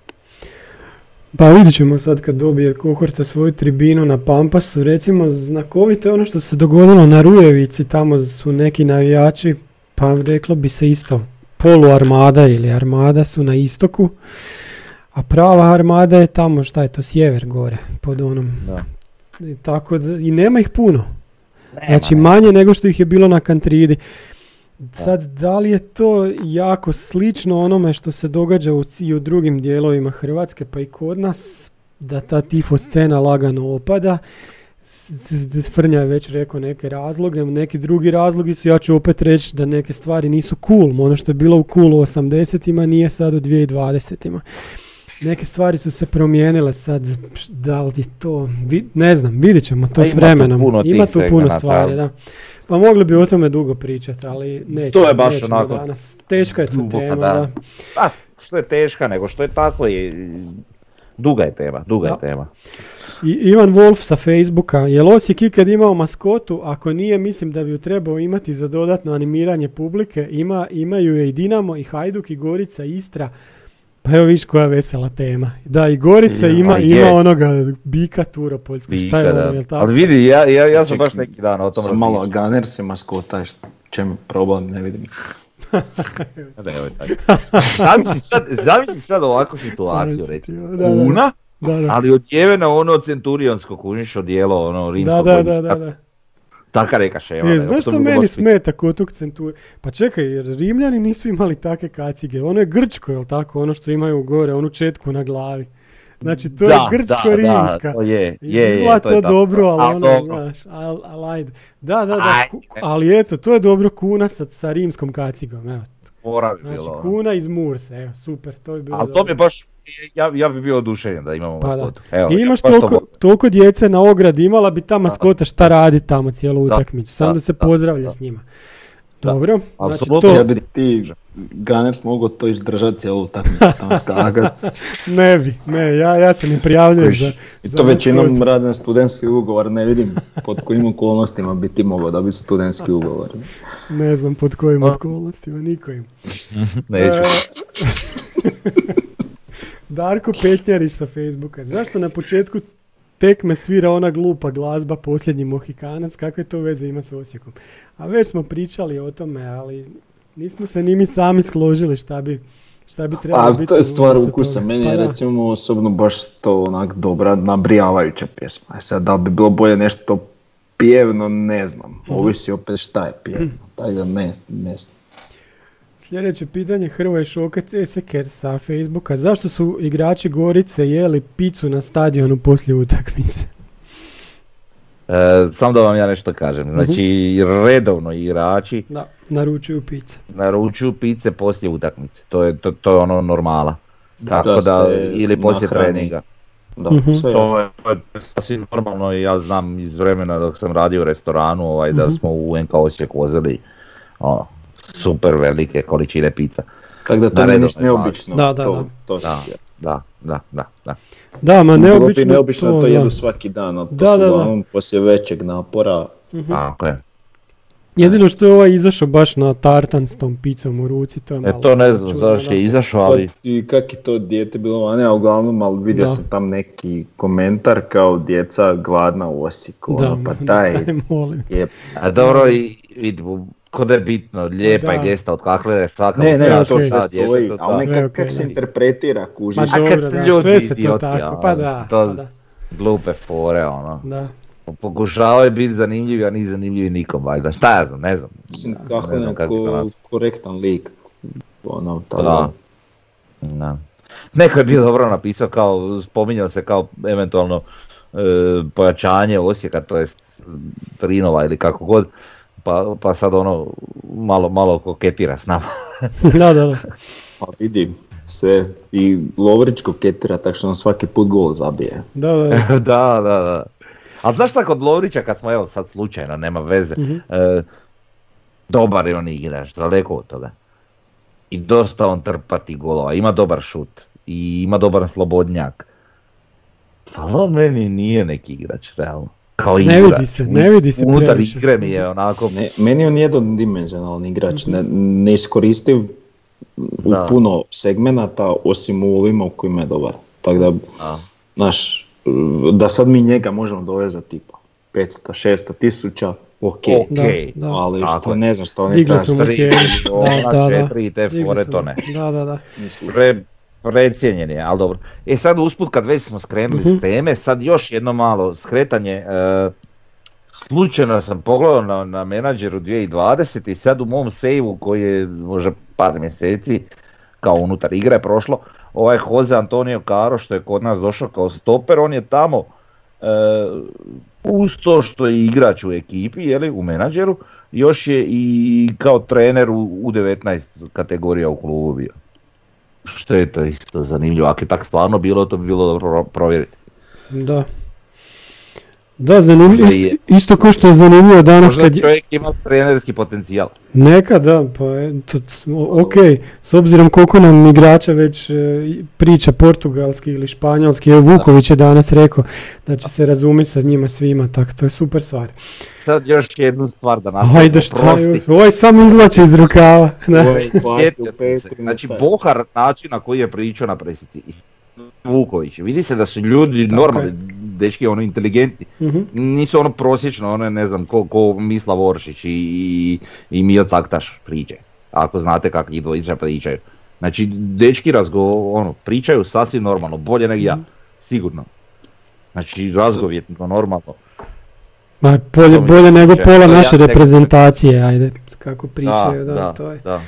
Pa vidjet ćemo sad kad dobije kohorta svoju tribinu na Pampasu. Recimo znakovito je ono što se dogodilo na Rujevici, tamo su neki navijači, pa reklo bi se isto, polu armada ili armada su na istoku, a prava armada je tamo, šta je to, sjever gore, pod onom. Da. I tako da, i nema ih puno. Znači manje nego što ih je bilo na Kantridi. Sad, da li je to jako slično onome što se događa u, i u drugim dijelovima Hrvatske, pa i kod nas, da ta tifo scena lagano opada? Frnja je već rekao neke razloge, neki drugi razlogi su, ja ću opet reći da neke stvari nisu cool, ono što je bilo u cool u 80-ima nije sad u 2020-ima. Neke stvari su se promijenile sad, da li je to, ne znam, vidjet ćemo to Pa s ima tu vremenom. puno Ima tu puno stvari, da. Pa mogli bi o tome dugo pričati, ali nećemo, To je baš nećemo onako danas. Teška je duboka, tema, da. da. Pa, što je teška, nego što je tako je, duga je tema, duga Da. je tema. I Ivan Wolf sa Facebooka, je li Osijek ikad imao maskotu? Ako nije, mislim da bi ju trebao imati za dodatno animiranje publike. Ima, imaju je i Dinamo, i Hajduk, i Gorica, i Istra. Pa evo viš koja vesela tema. Da, i Gorica Ja, ima, je. ima onoga bika Turopoljskog. Šta je Bika, ono, jel tako? Ali vidi, ja, ja, ja sam baš neki dan o tom Sam malo. Gunners je maskota, čem problem, ne vidim. Da, evo tako. Zamisli sad, zamisli sad ovakvu situaciju, recimo. da, da. Kuna, Da, da. ali odjevena ono centurionsko kuniš odijelo, ono Da, rimsko da, da, da, da. Taka neka šema. E, nego znaš to što bi meni smeta kod tog centura? Pa čekaj, jer Rimljani nisu imali takve kacige. Ono je grčko, jel tako? Ono što imaju gore, onu četku na glavi. Znači, to Da, je grčko-rimska. Da, da, to je, je, je, to je to dobro, ali Al ono, dobro. znaš, al, al ajde. Da, da, da, ku- ali eto, to je dobro kuna sa, sa rimskom kacigom, evo. mora bi Znači, bilo. ono. kuna iz Mursa, evo, super, to bi bilo Ali to mi dobro. baš, ja, ja bi bio oduševljen da imamo Pa da. maskotu. Evo, I imaš to toliko, toliko djece na ogradi, imala bi ta maskota šta radi tamo cijelu Da, utakmicu, samo da, da, se da, pozdravlja da. s njima. Da. Dobro, znači to Ja bi ti Gunners mogao to izdržati cijelu utakmicu tamo skagat. ne bi, ne, ja, ja se ne prijavljujem za, I za to većinom maskotu. rade na studentski ugovor, ne vidim pod kojim okolnostima bi ti mogao dobiti studentski ugovor. Ne znam pod kojim A. okolnostima, nikojim. Neću. E, Darko Petnjarić sa Facebooka. Zašto na početku tekme svira ona glupa glazba posljednji Mohikanac? Kakve to veze ima s Osijekom? A već smo pričali o tome, ali nismo se ni mi sami složili šta bi, šta bi trebalo A biti. to je stvar ukusa, meni Pa je da. recimo osobno baš to onak dobra, nabrijavajuća pjesma. E sad, da bi bilo bolje nešto pjevno, ne znam. Mhm. Ovisi opet šta je pjevno. Taj da ne, ne znam. Sljedeće pitanje Hrvoje Šokec Eseker sa Facebooka. Zašto su igrači Gorice jeli picu na stadionu poslije utakmice? E, samo da vam ja nešto kažem. Znači, redovno igrači Da, naručuju pice. naručuju pice poslije utakmice. To je, to, to je ono normala. Tako da, ili poslije nahrani. treninga. Da, Mhm. sve. To je, to je sasvim normalno i ja znam iz vremena dok sam radio u restoranu ovaj, da smo u NK Osijek vozili ono, super velike količine pizza. Tako da to redovnoj ništa neobično. Da, da, to, da. To Da, si da, da, da, da. Da, ma neobično, neobično to, da. jedu svaki dan, a to Da, su da, da. uglavnom poslije većeg napora. Tako je. Jedino što je ovaj izašao baš na tartan s tom picom u ruci, to je malo... E to ne znam zašto da. je izašao, ali I kak je to dijete bilo vani, a uglavnom, ali vidio Da. sam tam neki komentar kao djeca gladna u Osijeku, Da, ono, pa da, taj je... a dobro i vidi, kod je bitno, lijepa je Da. gesta od kakve je svaka Ne, ne, to okej. sve stoji, ali da. ne Sve kak, kak okej, se da. interpretira, kužiš. Ma dobro, da, ljudi sve se to idioti, tako, a, pa da, to- pa da, Glupe fore, ono. da. Pokušavaju biti zanimljivi, a nisu zanimljivi nikom, valjda. Šta ja znam, ne znam. Mislim, Ne kako znam kako to neko nazvat. korektan lik. Ono, tako Da. Da. Neko je bio dobro napisao kao, spominjao se kao eventualno e, pojačanje Osijeka, to jest Trinova ili kako god, pa, pa sad ono malo, malo koketira s nama. da, da, da. Pa vidim, sve. I Lovrić koketira, tako što on svaki put gol zabije. Da, da, da. da, da, da. Ali znaš šta kod Lovrića kad smo evo sad slučajno, nema veze, Mhm. e, dobar je on igrač, daleko od toga. I dosta on trpati golova, ima dobar šut i ima dobar slobodnjak. Ali on meni nije neki igrač, realno. Kao Ne igrač. vidi se, ne vidi se Unutar previše. igre mi je onako, Ne, meni je on jednodimenzionalni igrač, ne, neiskoristiv u Da. puno segmenata, osim u ovima u kojima je dobar. Tako da, a, znaš, da sad mi njega možemo dovezati tipa 500, 600 tisuća, ok. okej. Da, da. Ali što ne znam što ne Digli traži. su mu Tri cijenu. miliona, Da, da, da. četiri i te Digli fore, to ne. Da, da, da. Pre, precijenjen je, ali dobro. E sad usput kad već smo skrenuli Mhm. s teme, sad još jedno malo skretanje. E, slučajno sam pogledao na, na menadžeru 2020 i sad u mom sejvu koji je možda par mjeseci kao unutar igre prošlo, ovaj Jose Antonio Caro što je kod nas došao kao stoper, on je tamo e, uz to što je igrač u ekipi, jeli, u menadžeru, još je i kao trener u, u 19 kategorija u klubu bio. Što je to isto zanimljivo, ako je tak stvarno bilo, to bi bilo dobro pro- provjeriti. Da. Da, zanimljivo, Možda isto, ko što je zanimljivo danas Možda kad je, čovjek ima trenerski potencijal. Neka, da, pa eto, ok, s obzirom koliko nam igrača već e, priča portugalski ili španjolski, evo Vuković je danas rekao da će se razumjeti sa njima svima, tako to je super stvar. Sad još jednu stvar da napravimo. Ajde šta, ovaj sam izlači iz rukava. Da. Znači? Bohar način na koji je pričao na presici. Vuković. Vidi se da su ljudi Tako normalni, je. Dečki ono inteligentni. Mhm. Nisu ono prosječno, ono ne znam ko, ko Mislav Oršić i, i, i Mio Caktaš priče. Ako znate kako njih dvojica pričaju. Znači dečki razgo, ono, pričaju sasvim normalno, bolje nego ja. Mhm. Sigurno. Znači razgovjetno, normalno. Ma bolje, bolje nego pola naše reprezentacije, ajde, kako pričaju, da, da, to je. da.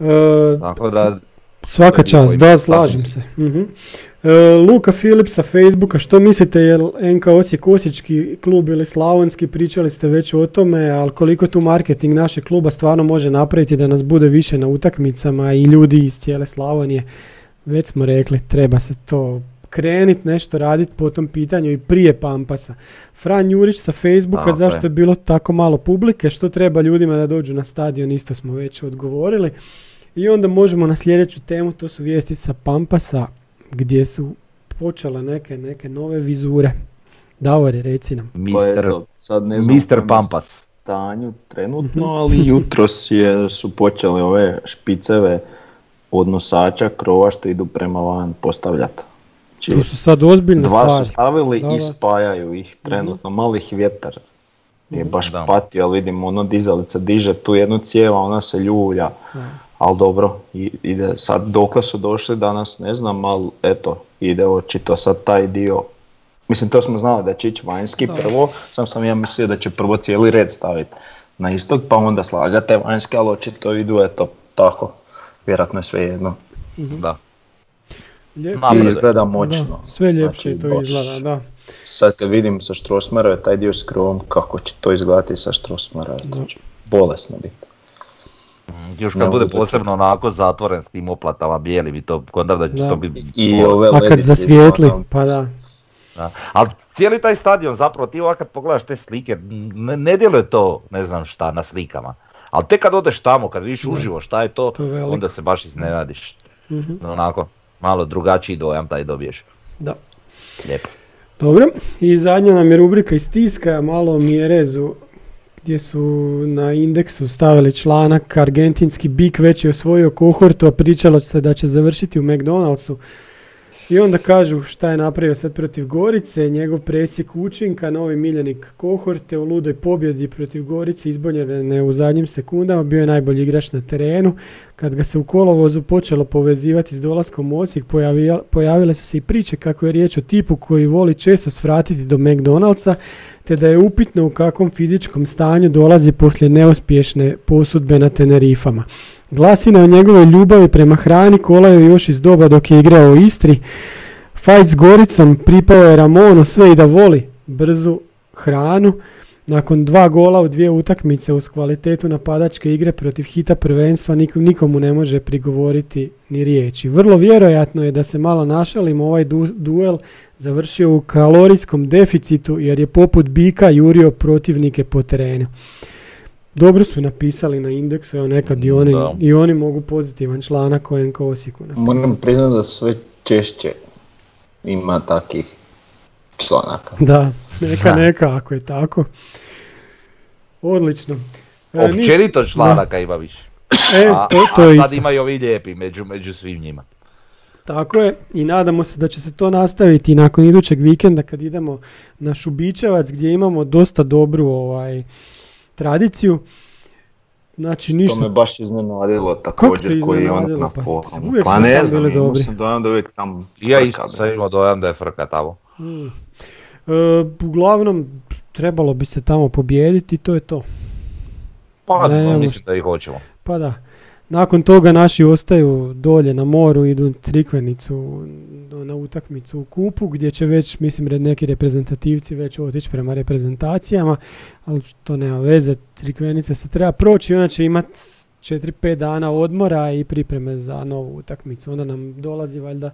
E, Tako da, Svaka čast, da, slažem se. Mhm. E, Luka Filip sa Facebooka, što mislite je NK Osijek Osječki klub ili Slavonski, pričali ste već o tome, ali koliko tu marketing našeg kluba stvarno može napraviti da nas bude više na utakmicama i ljudi iz cijele Slavonije, već smo rekli, treba se to krenit nešto raditi po tom pitanju i prije Pampasa. Fran Jurić sa Facebooka, zašto je bilo tako malo publike, što treba ljudima da dođu na stadion, isto smo već odgovorili. I onda možemo na sljedeću temu, to su vijesti sa Pampasa, gdje su počele neke, neke nove vizure. Davore, reci nam. Pa Mister, eto, sad ne znam Mister Pampas. stanju trenutno, ali jutros je, su počele ove špiceve od nosača krova što idu prema van postavljati. Znači, To su sad ozbiljne dva su stvari. stavili Da, da. i spajaju ih trenutno. Malih vjetar je baš Da. patio, ali vidim ono dizalica diže tu jednu cijev, a ona se ljulja. Ali dobro, i- ide sad dokle su došli danas ne znam, ali eto, ide očito sad taj dio. Mislim, to smo znali da će ići vanjski prvo, sam sam ja mislio da će prvo cijeli red staviti na istok, pa onda slagate vanjske, ali očito idu eto tako. Vjerojatno je sve jedno. Lijepo. Da. I Napredak. izgleda Da, moćno. sve ljepše Znači, to izgleda, da. Sad kad vidim sa Štrosmarove taj dio s krovom, kako će to izgledati sa Štrosmarove, to će bolesno biti. Još Ne kad bude mogu posebno onako zatvoren s tim oplatama bijelim i to, onda da će Da. to biti... I ove A kad zasvijetli, izgleda- pa da. Da. Ali cijeli taj stadion zapravo, ti ovak kad pogledaš te slike, ne, ne djeluje to ne znam šta na slikama. Ali tek kad odeš tamo, kad vidiš uživo šta je to, To je onda se baš iznenadiš. Mhm. Onako, malo drugačiji dojam taj dobiješ. Da. Lijepo. Dobro, i zadnja nam je rubrika iz tiska, malo o Mjerezu, gdje su na indeksu stavili članak Argentinski bik već je osvojio kohortu, a pričalo se da će završiti u McDonald'su. I onda kažu šta je napravio sad protiv Gorice, njegov presjek učinka, novi miljenik kohorte u ludoj pobjedi protiv Gorice izborjene u zadnjim sekundama, bio je najbolji igrač na terenu. Kad ga se u kolovozu počelo povezivati s dolaskom Osijek, pojavile su se i priče kako je riječ o tipu koji voli često svratiti do McDonald'sa, te da je upitno u kakvom fizičkom stanju dolazi poslije neuspješne posudbe na Tenerifama. Glasine o njegovoj ljubavi prema hrani kolaju još iz doba dok je igrao u Istri. Fight s Goricom pripao je Ramonu sve i da voli brzu hranu. Nakon dva gola u dvije utakmice uz kvalitetu napadačke igre protiv hita prvenstva nikom, nikomu ne može prigovoriti ni riječi. Vrlo vjerojatno je da se malo našalimo ovaj du- duel završio u kalorijskom deficitu jer je poput bika jurio protivnike po terenu. Dobro su napisali na indeksu, evo nekad i oni, Da. i oni mogu pozitivan članak o NK Osijeku napisati. Moram priznati da sve češće ima takih članaka. Da, neka, Da. neka, ako je tako. Odlično. E, nis- Općenito članaka ima više. E, A, to, to a je sad isto. ima i ovi lijepi među, među svim njima. Tako je i nadamo se da će se to nastaviti nakon idućeg vikenda kad idemo na Šubičevac gdje imamo dosta dobru ovaj tradiciju. Znači To ništa. me baš iznenadilo također koji je on na Pa, forumu. Pa ne znam, imao dobri. sam dojam da uvijek tam Ja isto sam imao dojam da je frka tamo. Mm. E, uglavnom trebalo bi se tamo pobijediti i to je to. Pa Ne, mislim da ih hoćemo. Pa da. Nakon toga naši ostaju dolje na moru, idu Crikvenicu na utakmicu u Kupu gdje će već, mislim, neki reprezentativci već otići prema reprezentacijama, ali to nema veze, Crikvenice se treba proći i onda će imati 4-5 dana odmora i pripreme za novu utakmicu. Onda nam dolazi valjda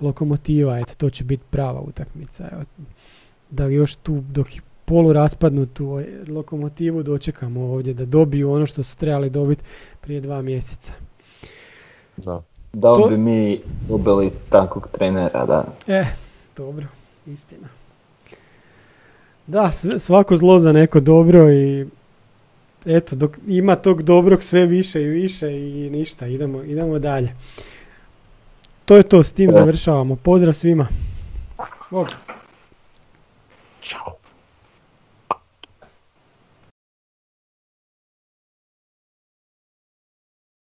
lokomotiva, eto, to će biti prava utakmica. Evo, da još tu dok polu raspadnutu lokomotivu dočekamo ovdje da dobiju ono što su trebali dobiti prije dva mjeseca. Da. Da li To- bi mi dobili takvog trenera, da. E, dobro, istina. Da, svako zlo za neko dobro i eto, dok ima tog dobrog sve više i više i ništa, idemo, idemo dalje. To je to, s tim završavamo. Pozdrav svima. Bog. Ćao.